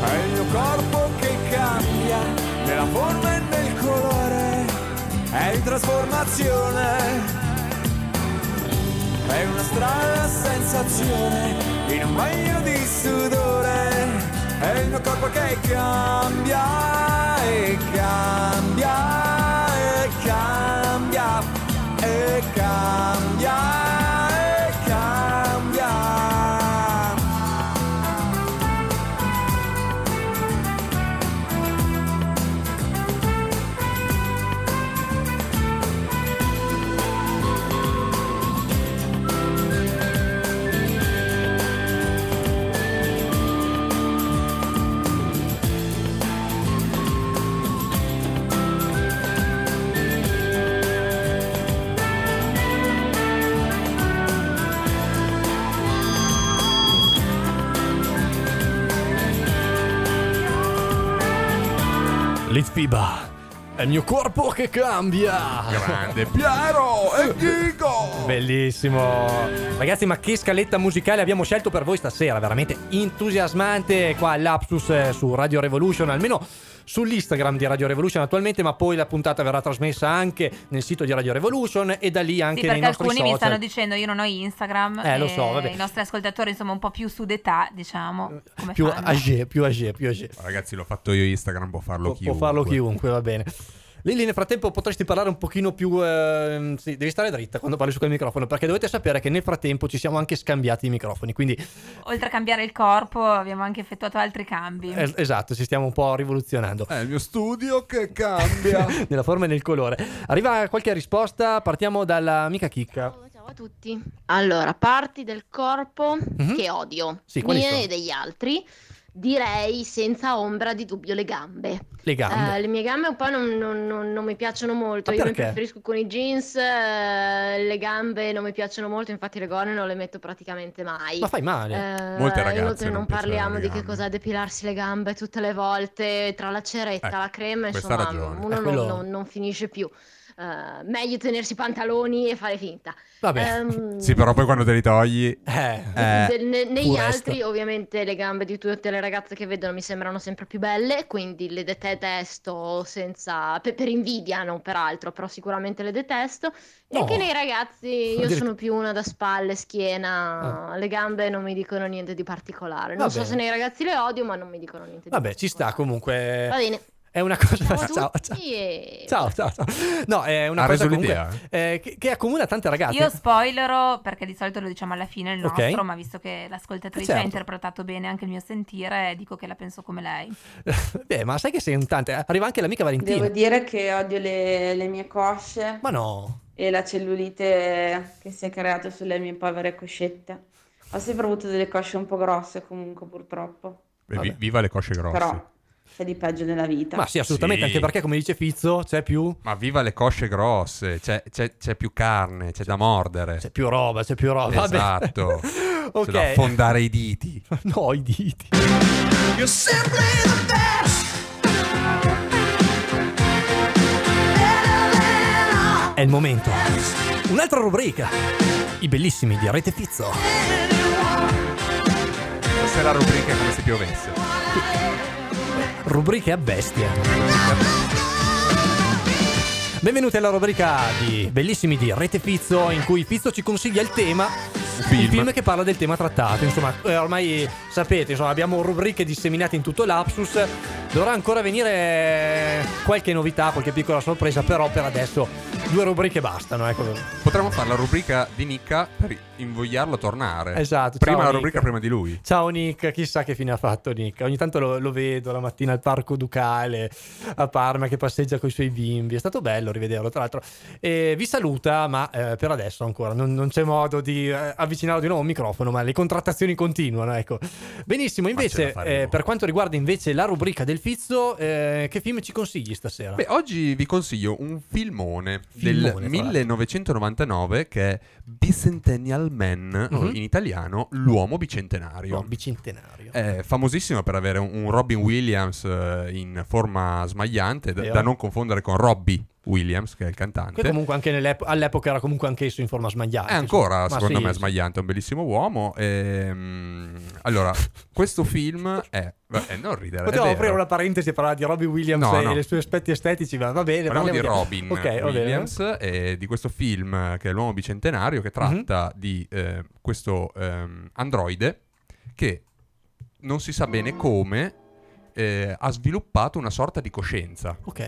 È il mio corpo che cambia nella forma e nel colore. È in trasformazione. È una strana sensazione in un bagno di sudore. È il mio corpo che Litfiba. È il mio corpo che cambia. Grande Piero e Digo. Bellissimo. Ragazzi, ma che scaletta musicale abbiamo scelto per voi stasera? Veramente entusiasmante qua all'Apsus eh, su Radio Revolution, almeno sull'Instagram di Radio Revolution attualmente, ma poi la puntata verrà trasmessa anche nel sito di Radio Revolution e da lì anche Sì, nei perché nostri alcuni mi social. stanno dicendo io non ho Instagram. Eh, lo so, vabbè. I nostri ascoltatori, insomma, un po' più su d'età, diciamo. Come più fanno? age, più age, più age. Ragazzi, l'ho fatto io Instagram, può farlo Può, può chiunque. farlo chiunque, va bene. Lili, nel frattempo potresti parlare un pochino più... ehm, sì, devi stare dritta quando parli su quel microfono, perché dovete sapere che nel frattempo ci siamo anche scambiati i microfoni, quindi Oltre a cambiare il corpo, abbiamo anche effettuato altri cambi. es- esatto, ci stiamo un po' rivoluzionando. È il mio studio che cambia. nella forma e nel colore. Arriva qualche risposta, partiamo dalla amica Chicca. Ciao a tutti. Allora, parti del corpo Mhm. che odio, Sì, quali mie sono? e degli altri. Direi senza ombra di dubbio le gambe. Le gambe. Eh, le mie gambe un po' non, non- non- non mi piacciono molto. Ma Io mi preferisco con i jeans. eh, le gambe non mi piacciono molto, infatti le gonne non le metto praticamente mai. Ma fai male. Eh, Molte ragazze inoltre non parliamo di che cos'è depilarsi le gambe tutte le volte tra la ceretta, Ecco, la crema, insomma, uno Eh, non, quello- non- non finisce più. Eh, meglio tenersi i pantaloni e fare finta. Vabbè. Ehm, sì, però poi quando te li togli... Eh, Eh, ne- negli altri, ovviamente, le gambe di tutte le ragazze che vedono mi sembrano sempre più belle, quindi le detesto senza... per, per invidia, non per altro, però sicuramente le detesto. E No. anche nei ragazzi, io Addirittura- sono più una da spalle, schiena, le gambe non mi dicono niente di particolare. Non Ah. Va so se nei ragazzi le odio, ma non mi dicono niente di vabbè, ci sta particolare. Va comunque. bene. È una cosa. Ciao Ciao, e... Ciao, ciao, ciao. No, è una Ha cosa comunque l'idea, eh, che, che accomuna tante ragazze. Io spoilerò perché di solito lo diciamo alla fine il nostro, ma visto che l'ascoltatrice Certo. ha interpretato bene anche il mio sentire, dico che la penso come lei. Beh, ma sai che sei un tante. Arriva anche l'amica Valentina. Devo dire che odio le, le mie cosce Ma no. e la cellulite che si è creata sulle mie povere coscette. Ho sempre avuto delle cosce un po' grosse comunque purtroppo, Beh, viva le cosce grosse. però c'è di peggio nella vita. Ma sì, assolutamente, Sì. anche perché come dice Fizzo, c'è più Ma viva le cosce grosse, c'è, c'è- c'è più carne, c'è da mordere. c'è più roba, c'è più roba. Vabbè. Esatto. ok. C'è da affondare i diti. No, i diti. È il momento. Un'altra rubrica. I bellissimi di Rete Fizzo. Questa è la rubrica come se piovesse. Rubriche a bestia. Benvenuti alla rubrica di Bellissimi di Rete Fizzo in cui Fizzo ci consiglia il tema film. il film che parla del tema trattato. Insomma, eh, ormai sapete, insomma, abbiamo rubriche disseminate in tutto l'Apsus. Dovrà ancora venire qualche novità, qualche piccola sorpresa, però per adesso due rubriche bastano, ecco. Potremmo fare la rubrica di Nicca per invogliarlo a tornare. Esatto, Prima la Nick. rubrica prima di lui. Ciao Nick, chissà che fine ha fatto Nick. Ogni tanto lo, lo vedo la mattina al Parco Ducale a Parma che passeggia con i suoi bimbi. È stato bello rivederlo, tra l'altro. E vi saluta, ma eh, per adesso ancora non, non c'è modo di eh, avvicinarlo di nuovo al microfono, ma le contrattazioni continuano, ecco. Benissimo, invece, eh, per quanto riguarda invece la rubrica del Fizzo, eh, che film ci consigli stasera? Beh, oggi vi consiglio un filmone, Filmone, del fra l'altro. 1999 che è Bicentennial Man, o Mhm. in italiano L'uomo bicentenario. No, bicentenario. È famosissimo per avere un, Robin Williams eh, in forma smagliante, da, da non confondere con Robbie Williams, che è il cantante. che comunque all'epoca era comunque anchesso in forma smagliata. È ancora, insomma. Ma secondo sì, me, sì. smagliante, è un bellissimo uomo. Ehm, allora, questo film è... eh, non ridere, Potevo aprire una parentesi e parlare di Robbie Williams No, e no. dei suoi aspetti estetici, ma va bene. Parliamo di parliamo Robin Ok, va bene. Williams e di questo film che è L'uomo bicentenario che tratta di eh, questo ehm, androide che non si sa bene come eh, ha sviluppato una sorta di coscienza Ok.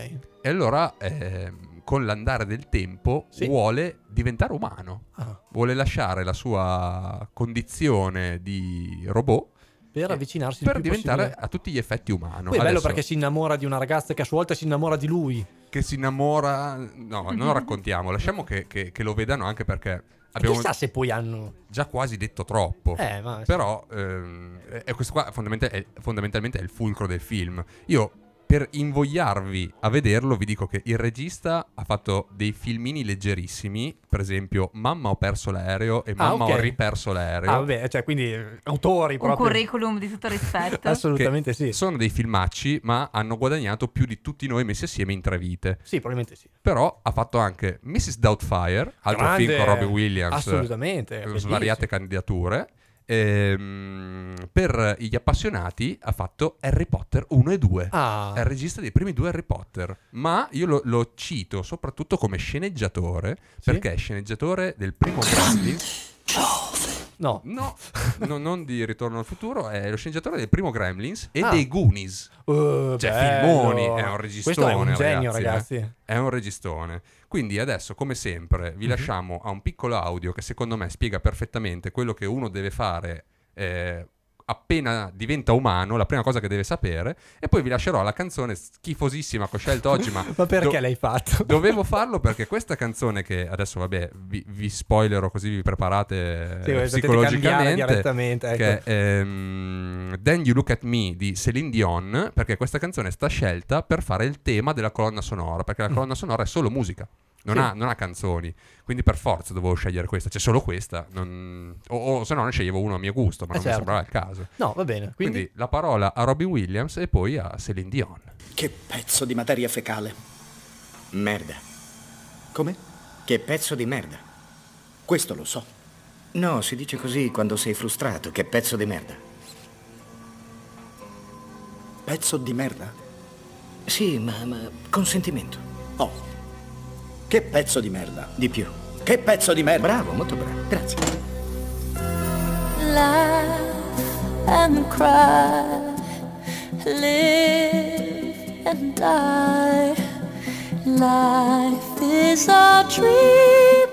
e allora ehm, con l'andare del tempo Sì. vuole diventare umano, Ah, vuole lasciare la sua condizione di robot per avvicinarsi per diventare possibile. a tutti gli effetti umano. Poi è bello perché si innamora di una ragazza che a sua volta si innamora di lui. che si innamora. No, non raccontiamo, lasciamo che, che- che lo vedano anche perché abbiamo Chissà se poi hanno. già quasi detto troppo. Eh, ma. Però ehm, è questo qua fondamental- è- fondamentalmente è il fulcro del film. Io per invogliarvi a vederlo vi dico che il regista ha fatto dei filmini leggerissimi, per esempio Mamma ho perso l'aereo e Ah, Mamma ok. ho riperso l'aereo. Ah, vabbè, cioè, quindi eh, autori Un proprio. curriculum di tutto rispetto. Assolutamente sì. Sono dei filmacci, ma hanno guadagnato più di tutti noi messi assieme in tre vite. Sì, probabilmente sì. Però ha fatto anche Mrs. Doubtfire, altro Grande. film con Robbie Williams. Assolutamente. con bellissimo. svariate candidature. Ehm, per gli appassionati ha fatto Harry Potter 1 e 2. Ah, È il regista dei primi due Harry Potter, ma io lo, lo cito soprattutto come sceneggiatore, Sì? perché è sceneggiatore del primo Gremlins. No. No, no, non di Ritorno al futuro, è lo sceneggiatore del primo Gremlins e Ah. dei Goonies. Uh, Cioè, bello. filmoni, è un registone. Questo è un genio, ragazzi, eh. ragazzi. È un registone. Quindi adesso, come sempre, vi Mhm. lasciamo a un piccolo audio che secondo me spiega perfettamente quello che uno deve fare eh, appena diventa umano, la prima cosa che deve sapere, e poi vi lascerò la canzone schifosissima che ho scelto oggi, ma... Ma perché do- l'hai fatto? Dovevo farlo perché questa canzone che adesso vabbè vi, vi spoilerò così vi preparate Sì, psicologicamente direttamente, ecco. che è ehm, Then You Look At Me di Celine Dion perché questa canzone sta scelta per fare il tema della colonna sonora perché la colonna sonora è solo musica non. Sì. ha, non ha canzoni quindi per forza dovevo scegliere questa c'è solo questa non- o, o se no ne sceglievo uno a mio gusto ma Eh, non certo. mi sembrava il caso No, va bene. quindi, Quindi, la parola a Robbie Williams e poi a Celine Dion Che pezzo di materia fecale. Merda. Come? Che pezzo di merda. Questo lo so. No, si dice così quando sei frustrato. Che pezzo di merda. Pezzo di merda? Sì, ma, ma con sentimento. Oh. Che pezzo di merda. Di più. Che pezzo di merda. Bravo, molto bravo. Grazie. laugh and cry, live and die. Life is a dream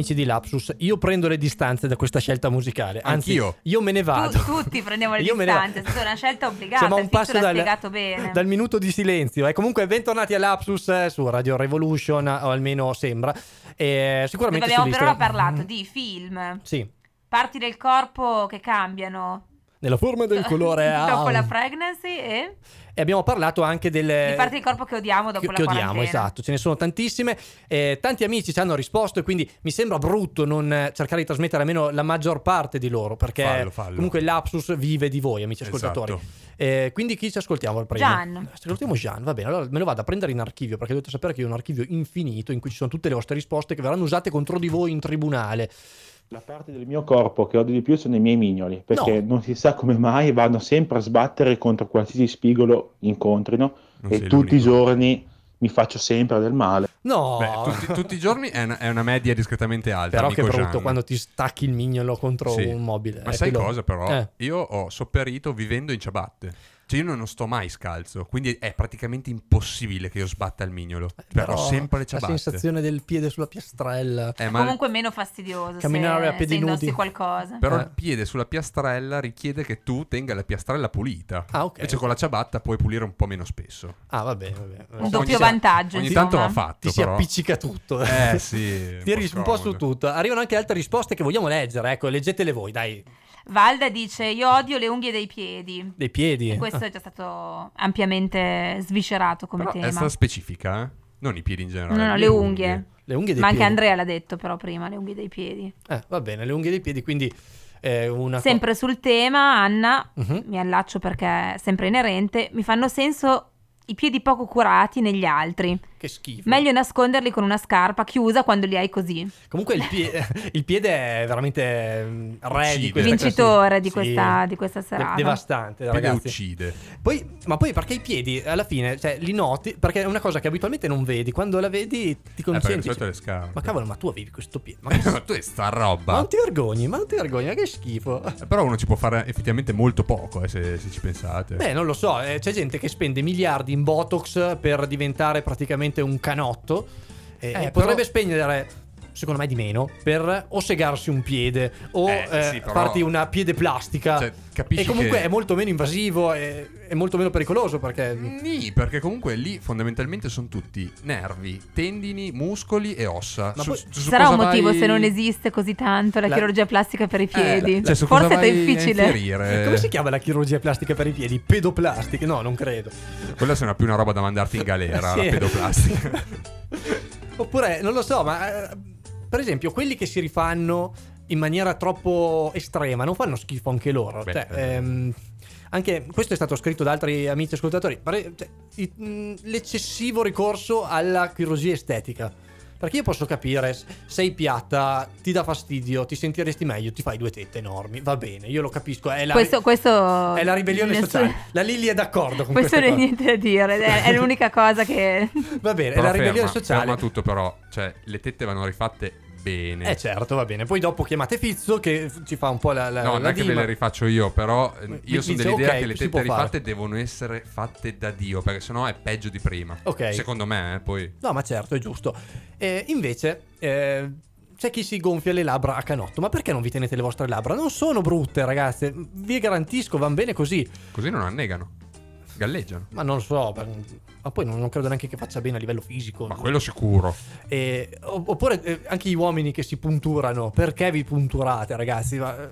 amici di Lapsus, io prendo le distanze da questa scelta musicale. Anzi, Anch'io. io me ne vado. Tu- tutti prendiamo le distanze, è stata una scelta obbligata. Siamo a un passo dal, dal minuto di silenzio. E comunque, bentornati a Lapsus eh, su Radio Revolution, o almeno sembra. E Dove sicuramente abbiamo su per ora parlato di film, Sì. parti del corpo che cambiano. nella forma del colore A. Dopo la pregnancy e E abbiamo parlato anche delle di parti del corpo che odiamo dopo che, la che odiamo, quarantena. esatto, ce ne sono tantissime. Eh, tanti amici ci hanno risposto e quindi mi sembra brutto non eh, cercare di trasmettere almeno la maggior parte di loro, perché Fallo, fallo. comunque l'Apsus vive di voi, amici ascoltatori. Esatto. Eh, quindi chi ci ascoltiamo al primo? Gian. Ascoltiamo Gian, va bene, allora me lo vado a prendere in archivio perché dovete sapere che io ho un archivio infinito in cui ci sono tutte le vostre risposte che verranno usate contro di voi in tribunale. La parte del mio corpo che odio di più sono i miei mignoli, perché non si sa come mai vanno sempre a sbattere contro qualsiasi spigolo incontrino Non e tutti i giorni mi faccio sempre del male. No, Beh, tutti, tutti i giorni è una, è una media discretamente alta. però che brutto Gian. quando ti stacchi il mignolo contro Sì. un mobile. Ma Eh, sai quello- cosa però? Eh. Io ho sopperito vivendo in ciabatte. Cioè io non sto mai scalzo, quindi è praticamente impossibile che io sbatta il mignolo. Però ho sempre le la ciabatte. sensazione del piede sulla piastrella. Eh, ma Comunque meno fastidioso Camminare se, a piedi nudi. qualcosa. Però Eh. il piede sulla piastrella richiede che tu tenga la piastrella pulita. Ah, ok. Invece con la ciabatta puoi pulire un po' meno spesso. Ah, va bene, va bene. Un doppio Ogni- vantaggio, Ogni insomma. tanto va fatto, Ti si però. appiccica tutto. Eh sì. Tiri un po' su tutto. Arrivano anche altre risposte che vogliamo leggere. Ecco, leggetele voi, dai. Valda dice io odio le unghie dei piedi. Dei piedi. E questo Ah. è già stato ampiamente sviscerato come Però è tema. stata specifica, eh? Non i piedi in generale. No, no, le unghie. Le unghie dei Ma anche piedi. Andrea l'ha detto però prima, le unghie dei piedi. Eh, va bene, le unghie dei piedi, quindi una co- Sempre sul tema, Anna, Mhm. mi allaccio perché è sempre inerente, mi fanno senso i piedi poco curati negli altri. Che schifo. Meglio nasconderli con una scarpa chiusa quando li hai così. Comunque il, pie- il piede è veramente mm, re di questa Vincitore di questa, Sì. di questa De- serata. devastante, Il piede ragazzi. uccide. Poi, ma poi perché i piedi alla fine, cioè, li noti, perché è una cosa che abitualmente non vedi, quando la vedi ti Eh, concentri. solito le scarpe. ma cavolo, ma tu avevi questo piede. Ma, che- Ma tu è sta ma roba. non ti vergogni, ma non ti vergogni, ma che schifo. Eh, Però uno ci può fare effettivamente molto poco, eh, se, se ci pensate. Beh, non lo so, eh, c'è gente che spende miliardi in Botox per diventare praticamente un canotto e, Eh, e però- potrebbe spendere, secondo me, di meno per o segarsi un piede o Eh, eh, sì, però- farti una piede plastica. Cioè, capisci e comunque che- è molto meno invasivo e è molto meno pericoloso perché... Nì, perché comunque lì fondamentalmente sono tutti nervi, tendini, muscoli e ossa. Ma Su- poi- su sarà un motivo vai- se non esiste così tanto la, La- chirurgia plastica per i piedi. Cioè, su Forse cosa è difficile. Come si chiama la chirurgia plastica per i piedi? Pedoplastica? No, non credo. Quella sembra più una roba da mandarti in galera, Sì. la pedoplastica. Oppure, non lo so, ma eh, per esempio quelli che si rifanno in maniera troppo estrema non fanno schifo anche loro. Beh, Cioè, eh. ehm, anche questo è stato scritto da altri amici ascoltatori. Pare- cioè, mh, l'eccessivo ricorso alla chirurgia estetica. Perché io posso capire, sei piatta, ti dà fastidio, ti sentiresti meglio, ti fai due tette enormi, va bene, io lo capisco. È la, Questo, questo è la ribellione nessun- sociale. La Lilly è d'accordo con Questo questa non è niente da dire, è, è l'unica cosa che... Va bene, è Però la ribellione ferma, sociale. ferma tutto però, cioè le tette vanno rifatte bene. Eh certo, va bene. Poi dopo chiamate Fizzo che ci fa un po' la, la, No, la non è che ve le rifaccio io, però eh, io sono dell'idea ok, che le tette fare. rifatte devono essere fatte da Dio, perché sennò è peggio di prima. Ok. Secondo me, eh, poi. No, ma certo, è giusto. Eh, invece, eh, c'è chi si gonfia le labbra a canotto. Ma perché non vi tenete le vostre labbra? Non sono brutte, ragazze. Vi garantisco, van bene così. Così non annegano. Galleggiano. Ma non lo so. Ma poi non, non credo neanche che faccia bene a livello fisico. Ma quello sicuro. O- oppure eh, anche gli uomini che si punturano. Perché vi punturate, ragazzi? Ma, eh,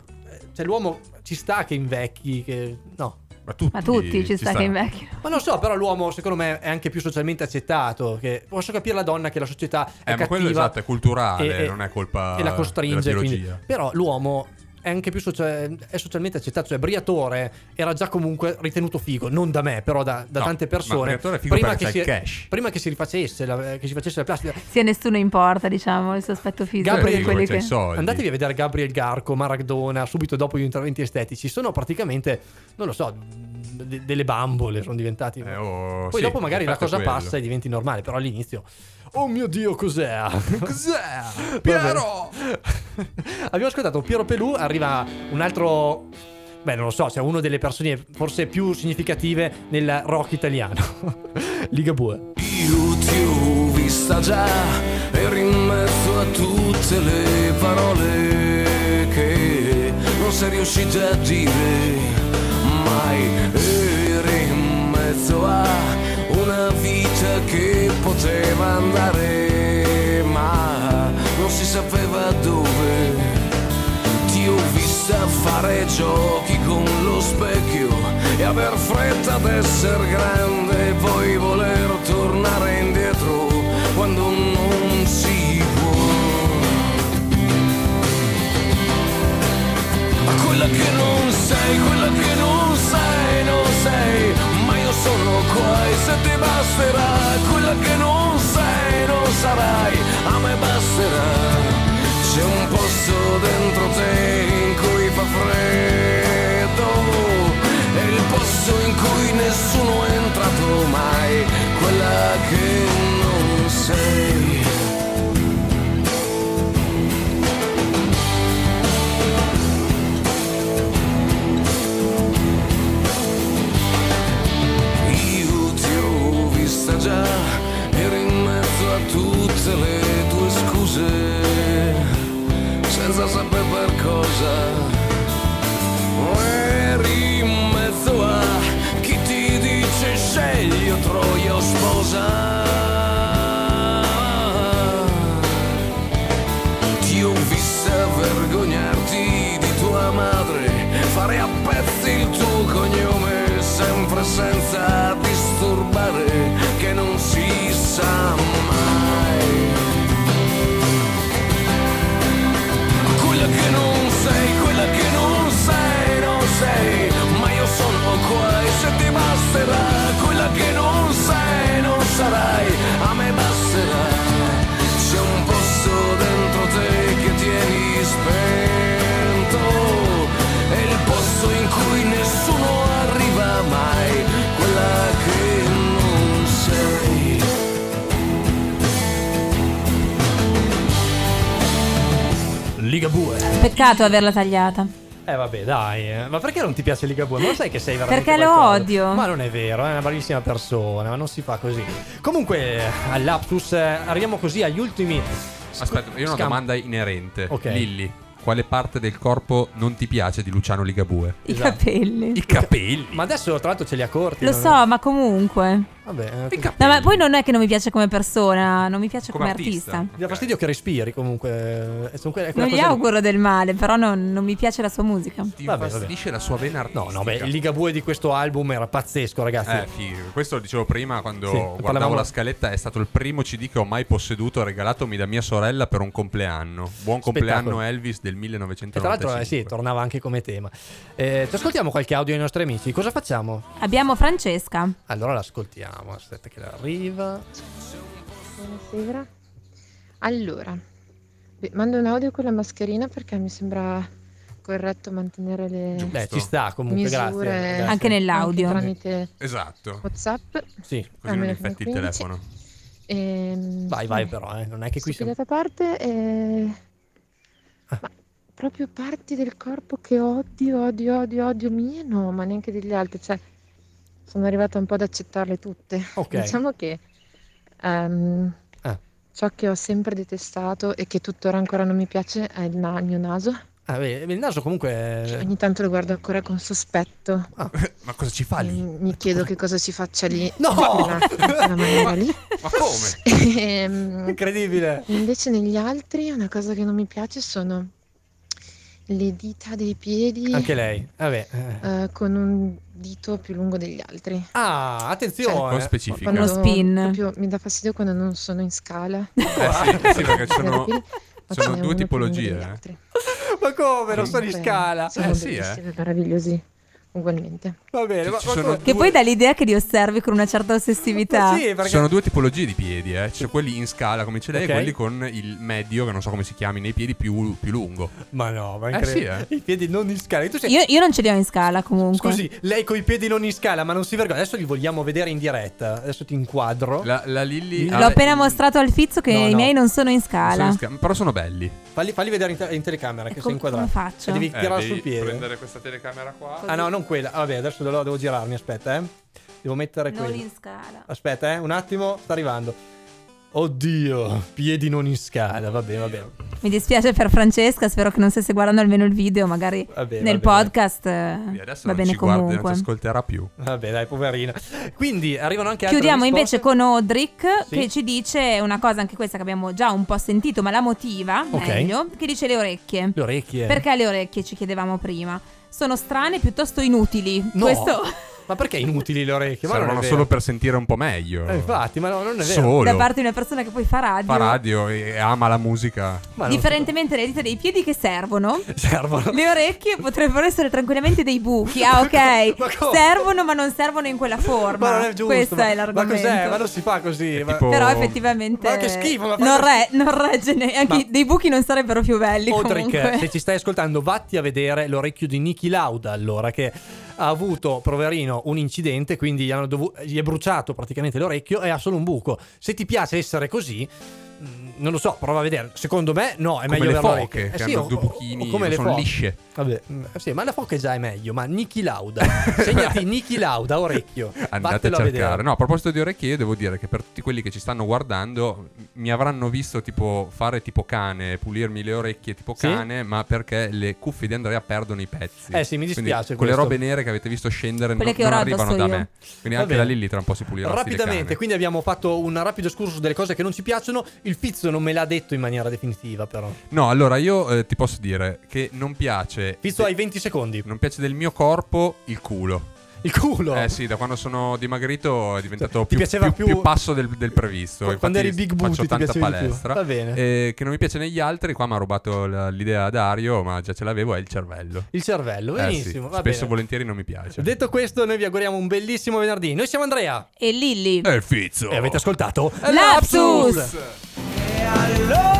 cioè, l'uomo ci sta che invecchi. Che... No. Ma tutti, Ma tutti ci sta che invecchiano. Ma non so, però l'uomo secondo me è anche più socialmente accettato. Che posso capire la donna che la società è Eh, ma quello cattiva esatto, è culturale, e- e- non è colpa e la costringe. della quindi-. Però l'uomo è anche più socia- è socialmente accettato. Cioè, Briatore era già comunque ritenuto figo, non da me, però da, da No, tante persone. Briatore è figo prima, che si, prima che si rifacesse la, che si facesse la plastica. Sì, a nessuno importa, diciamo, il suo aspetto fisico Gabriel- che... Andatevi a vedere Gabriel Garco, Maradona, subito dopo gli interventi estetici. Sono praticamente, non lo so, de- delle bambole sono diventati. Eh, oh, Poi sì, dopo magari la cosa quello. passa e diventi normale, però all'inizio. Oh mio dio, cos'è? Cos'è? Piero! Abbiamo ascoltato Piero Pelù, arriva un altro. Beh, non lo so, è una delle persone forse più significative nel rock italiano. Ligabue. Io ti ho vista già, eri in mezzo a tutte le parole che non sei riuscito a dire mai. Eri in mezzo a vita che poteva andare, ma non si sapeva dove. Ti ho vista fare giochi con lo specchio e aver fretta d'essere grande e poi voler tornare indietro quando non si può. Ma quella che non sei, quella che non sono qua e se ti basterà, quella che non sei, non sarai, a me basterà. C'è un posto dentro te in cui fa freddo, è il posto in cui nessuno è entrato mai, quella che non sei. Vista già, eri in mezzo a tutte le tue scuse, senza sapere per cosa. Eri in mezzo a chi ti dice scegli o troia o sposa. Ti ho vista vergognarti di tua madre, fare a pezzi il tuo cognome, sempre senza basterà, quella che non sei, non sarai, a me basterà. C'è un posto dentro te che tieni spento, è il posto in cui nessuno arriva mai, quella che non sei. Ligabue. Peccato averla tagliata. Eh vabbè, dai. eh. Ma perché non ti piace Ligabue? Ma lo sai che sei veramente Perché lo qualcosa? odio. Ma non è vero, è una bravissima persona, ma non si fa così. Comunque, all'Aptus eh, arriviamo così agli ultimi Aspetta, io ho una Scam- domanda inerente. Ok. Lilli, quale parte del corpo non ti piace di Luciano Ligabue? I capelli. I capelli. Ma adesso tra l'altro ce li ha corti. Lo non- so, ma comunque. Vabbè, eh. No, ma poi non è che non mi piace come persona, non mi piace come, Come artista. artista. Mi dà fastidio che respiri comunque. eh, è quella Non gli cosa- auguro del male, però non, non mi piace la sua musica. Ti Vabbè, infastidisce la sua vena artistica. No, no, beh, il Ligabue di questo album era pazzesco, ragazzi. Eh, figo. Questo lo dicevo prima quando Sì, guardavo parlavamo- la scaletta. È stato il primo CD che ho mai posseduto, regalatomi da mia sorella per un compleanno. Buon compleanno Spettacolo. Elvis del E 1995. tra l'altro, eh, sì, tornava anche come tema. Eh, ti ascoltiamo qualche audio dei nostri amici. Cosa facciamo? Abbiamo Francesca. Allora l'ascoltiamo. Aspetta che arriva. Buonasera. Allora, mando un audio con la mascherina perché mi sembra corretto mantenere le Beh, ci sta comunque, misure grazie. grazie. Anche nell'audio. anche tramite Esatto. WhatsApp. Sì. Così non infetti il fino a 15. telefono. Ehm, Vai, vai, però, eh, non è che qui siamo. Parte, eh, Ah. ma proprio parti del corpo che odio, odio, odio, odio mie, no, ma neanche degli altri, cioè sono arrivata un po' ad accettarle tutte. Ok. Diciamo che ehm, Ah. ciò che ho sempre detestato e che tuttora ancora non mi piace è il, na- il mio naso. Ah, beh, il naso comunque. Cioè, ogni tanto lo guardo ancora con sospetto. Ma cosa ci fa lì? Mi, mi chiedo che cosa si faccia lì. No! Quella, quella maniera lì. Ma come? Ehm, Incredibile. Invece negli altri una cosa che non mi piace sono le dita dei piedi Anche lei. Vabbè. eh. eh, con un dito più lungo degli altri. Ah, attenzione. po' specifica. Uno spin. proprio mi dà fastidio quando non sono in scala. Eh sì, sì, perché sono, sono due tipologie. eh. Ma come? Non sono in scala. Sono Eh, sì, eh. meravigliosi, ugualmente. Va bene. Ma- ma sono Che poi dà l'idea che li osservi con una certa ossessività. Sì, perché. Ci sono due tipologie di piedi, eh. C'è quelli in scala come ce l'hai Ok. e quelli con il medio, che non so come si chiami, nei piedi più, più lungo. Ma no, ma Eh, incredibile. sì, I piedi non in scala. Tu sei. Io, io non ce li ho in scala comunque. Scusi, lei con i piedi non in scala, ma non si vergogna. Adesso li vogliamo vedere in diretta. Adesso ti inquadro. La, la Lilli. L'ho ha- appena mostrato al Fizzo che No, i no. miei non sono in sono scala. in scala, Però sono belli. Falli, falli vedere in, te- in telecamera che E sei com- come inquadrato. faccio? E devi Eh, tirare devi sul piede. prendere questa telecamera qua. Ah no, non quella. Vabbè, adesso devo, devo girarmi. Aspetta, eh. Devo mettere Non quella. in scala. Aspetta, eh. Un attimo. Sta arrivando. Oddio, piedi non in scala, va bene, va bene. Mi dispiace per Francesca, spero che non stesse guardando almeno il video, magari Vabbè, nel vabbè, podcast eh, Sì, adesso va non bene ci guarda non comunque. ci ascolterà più. Vabbè, dai, poverina. Quindi arrivano anche altre Chiudiamo risposte. invece con Audric Sì. che ci dice una cosa anche questa che abbiamo già un po' sentito, ma la motiva Ok. meglio, che dice le orecchie. Le orecchie. Perché le orecchie ci chiedevamo prima? Sono strane piuttosto inutili. No. Questo Ma perché inutili le orecchie? Ma Servono solo per sentire un po' meglio. Eh, infatti, ma no, non è vero. Solo. da parte di una persona che poi fa radio. Fa radio e ama la musica. Ma Differentemente dalle dita dei piedi che servono, servono. le orecchie potrebbero essere tranquillamente dei buchi. Ah, ok. ma servono, ma non servono in quella forma. Ma non è giusto. Questo ma, è ma l'argomento. cos'è? Ma non si fa così. Ma... tipo- Però effettivamente Ma che schifo, ma non, re- non regge ne- anche Ma- dei buchi non sarebbero più belli Audric, comunque. se ci stai ascoltando, vatti a vedere l'orecchio di Niki Lauda, allora, che ha avuto, poverino, un incidente, quindi gli, dovu- gli è bruciato praticamente l'orecchio e ha solo un buco. Se ti piace essere così, non lo so, prova a vedere. Secondo me, no, è Come meglio le foche, orecchio. che sì, hanno o- due buchini, come le sono foche. lisce. Vabbè, mh, sì, ma la foca già è meglio. Ma Niki Lauda, segnati Niki Lauda, orecchio. Andate Vattelo a a cercare. vedere. No, a proposito di orecchie, io devo dire che per tutti quelli che ci stanno guardando, mi avranno visto tipo fare tipo cane, pulirmi le orecchie tipo Sì? cane, ma perché le cuffie di Andrea perdono i pezzi. Eh sì, mi Quindi dispiace Quelle questo. robe nere che avete visto scendere Quelle non, che non arrivano da io. me. Quindi Va anche la Lilly tra un po' si pulirà Rapidamente, quindi abbiamo fatto un rapido escursus delle cose che non ci piacciono. Il Fizzo non me l'ha detto in maniera definitiva, però. No, allora io eh, ti posso dire che non piace. Fizzo hai 20 secondi. Non piace del mio corpo il culo. Il culo? Eh sì, da quando sono dimagrito è diventato Ti più, più- più- più passo del, del previsto. Qu- quando eri big booty faccio tanta palestra. Va bene. Eh, che non mi piace negli altri, qua mi ha rubato la- l'idea a Dario, ma già ce l'avevo, è il cervello. Il cervello, Eh sì, benissimo. va Spesso e bene. volentieri non mi piace. Detto questo, noi vi auguriamo un bellissimo venerdì. Noi siamo Andrea. E Lilli. E il Fizzo. E avete ascoltato Lapsus! Lapsus! I love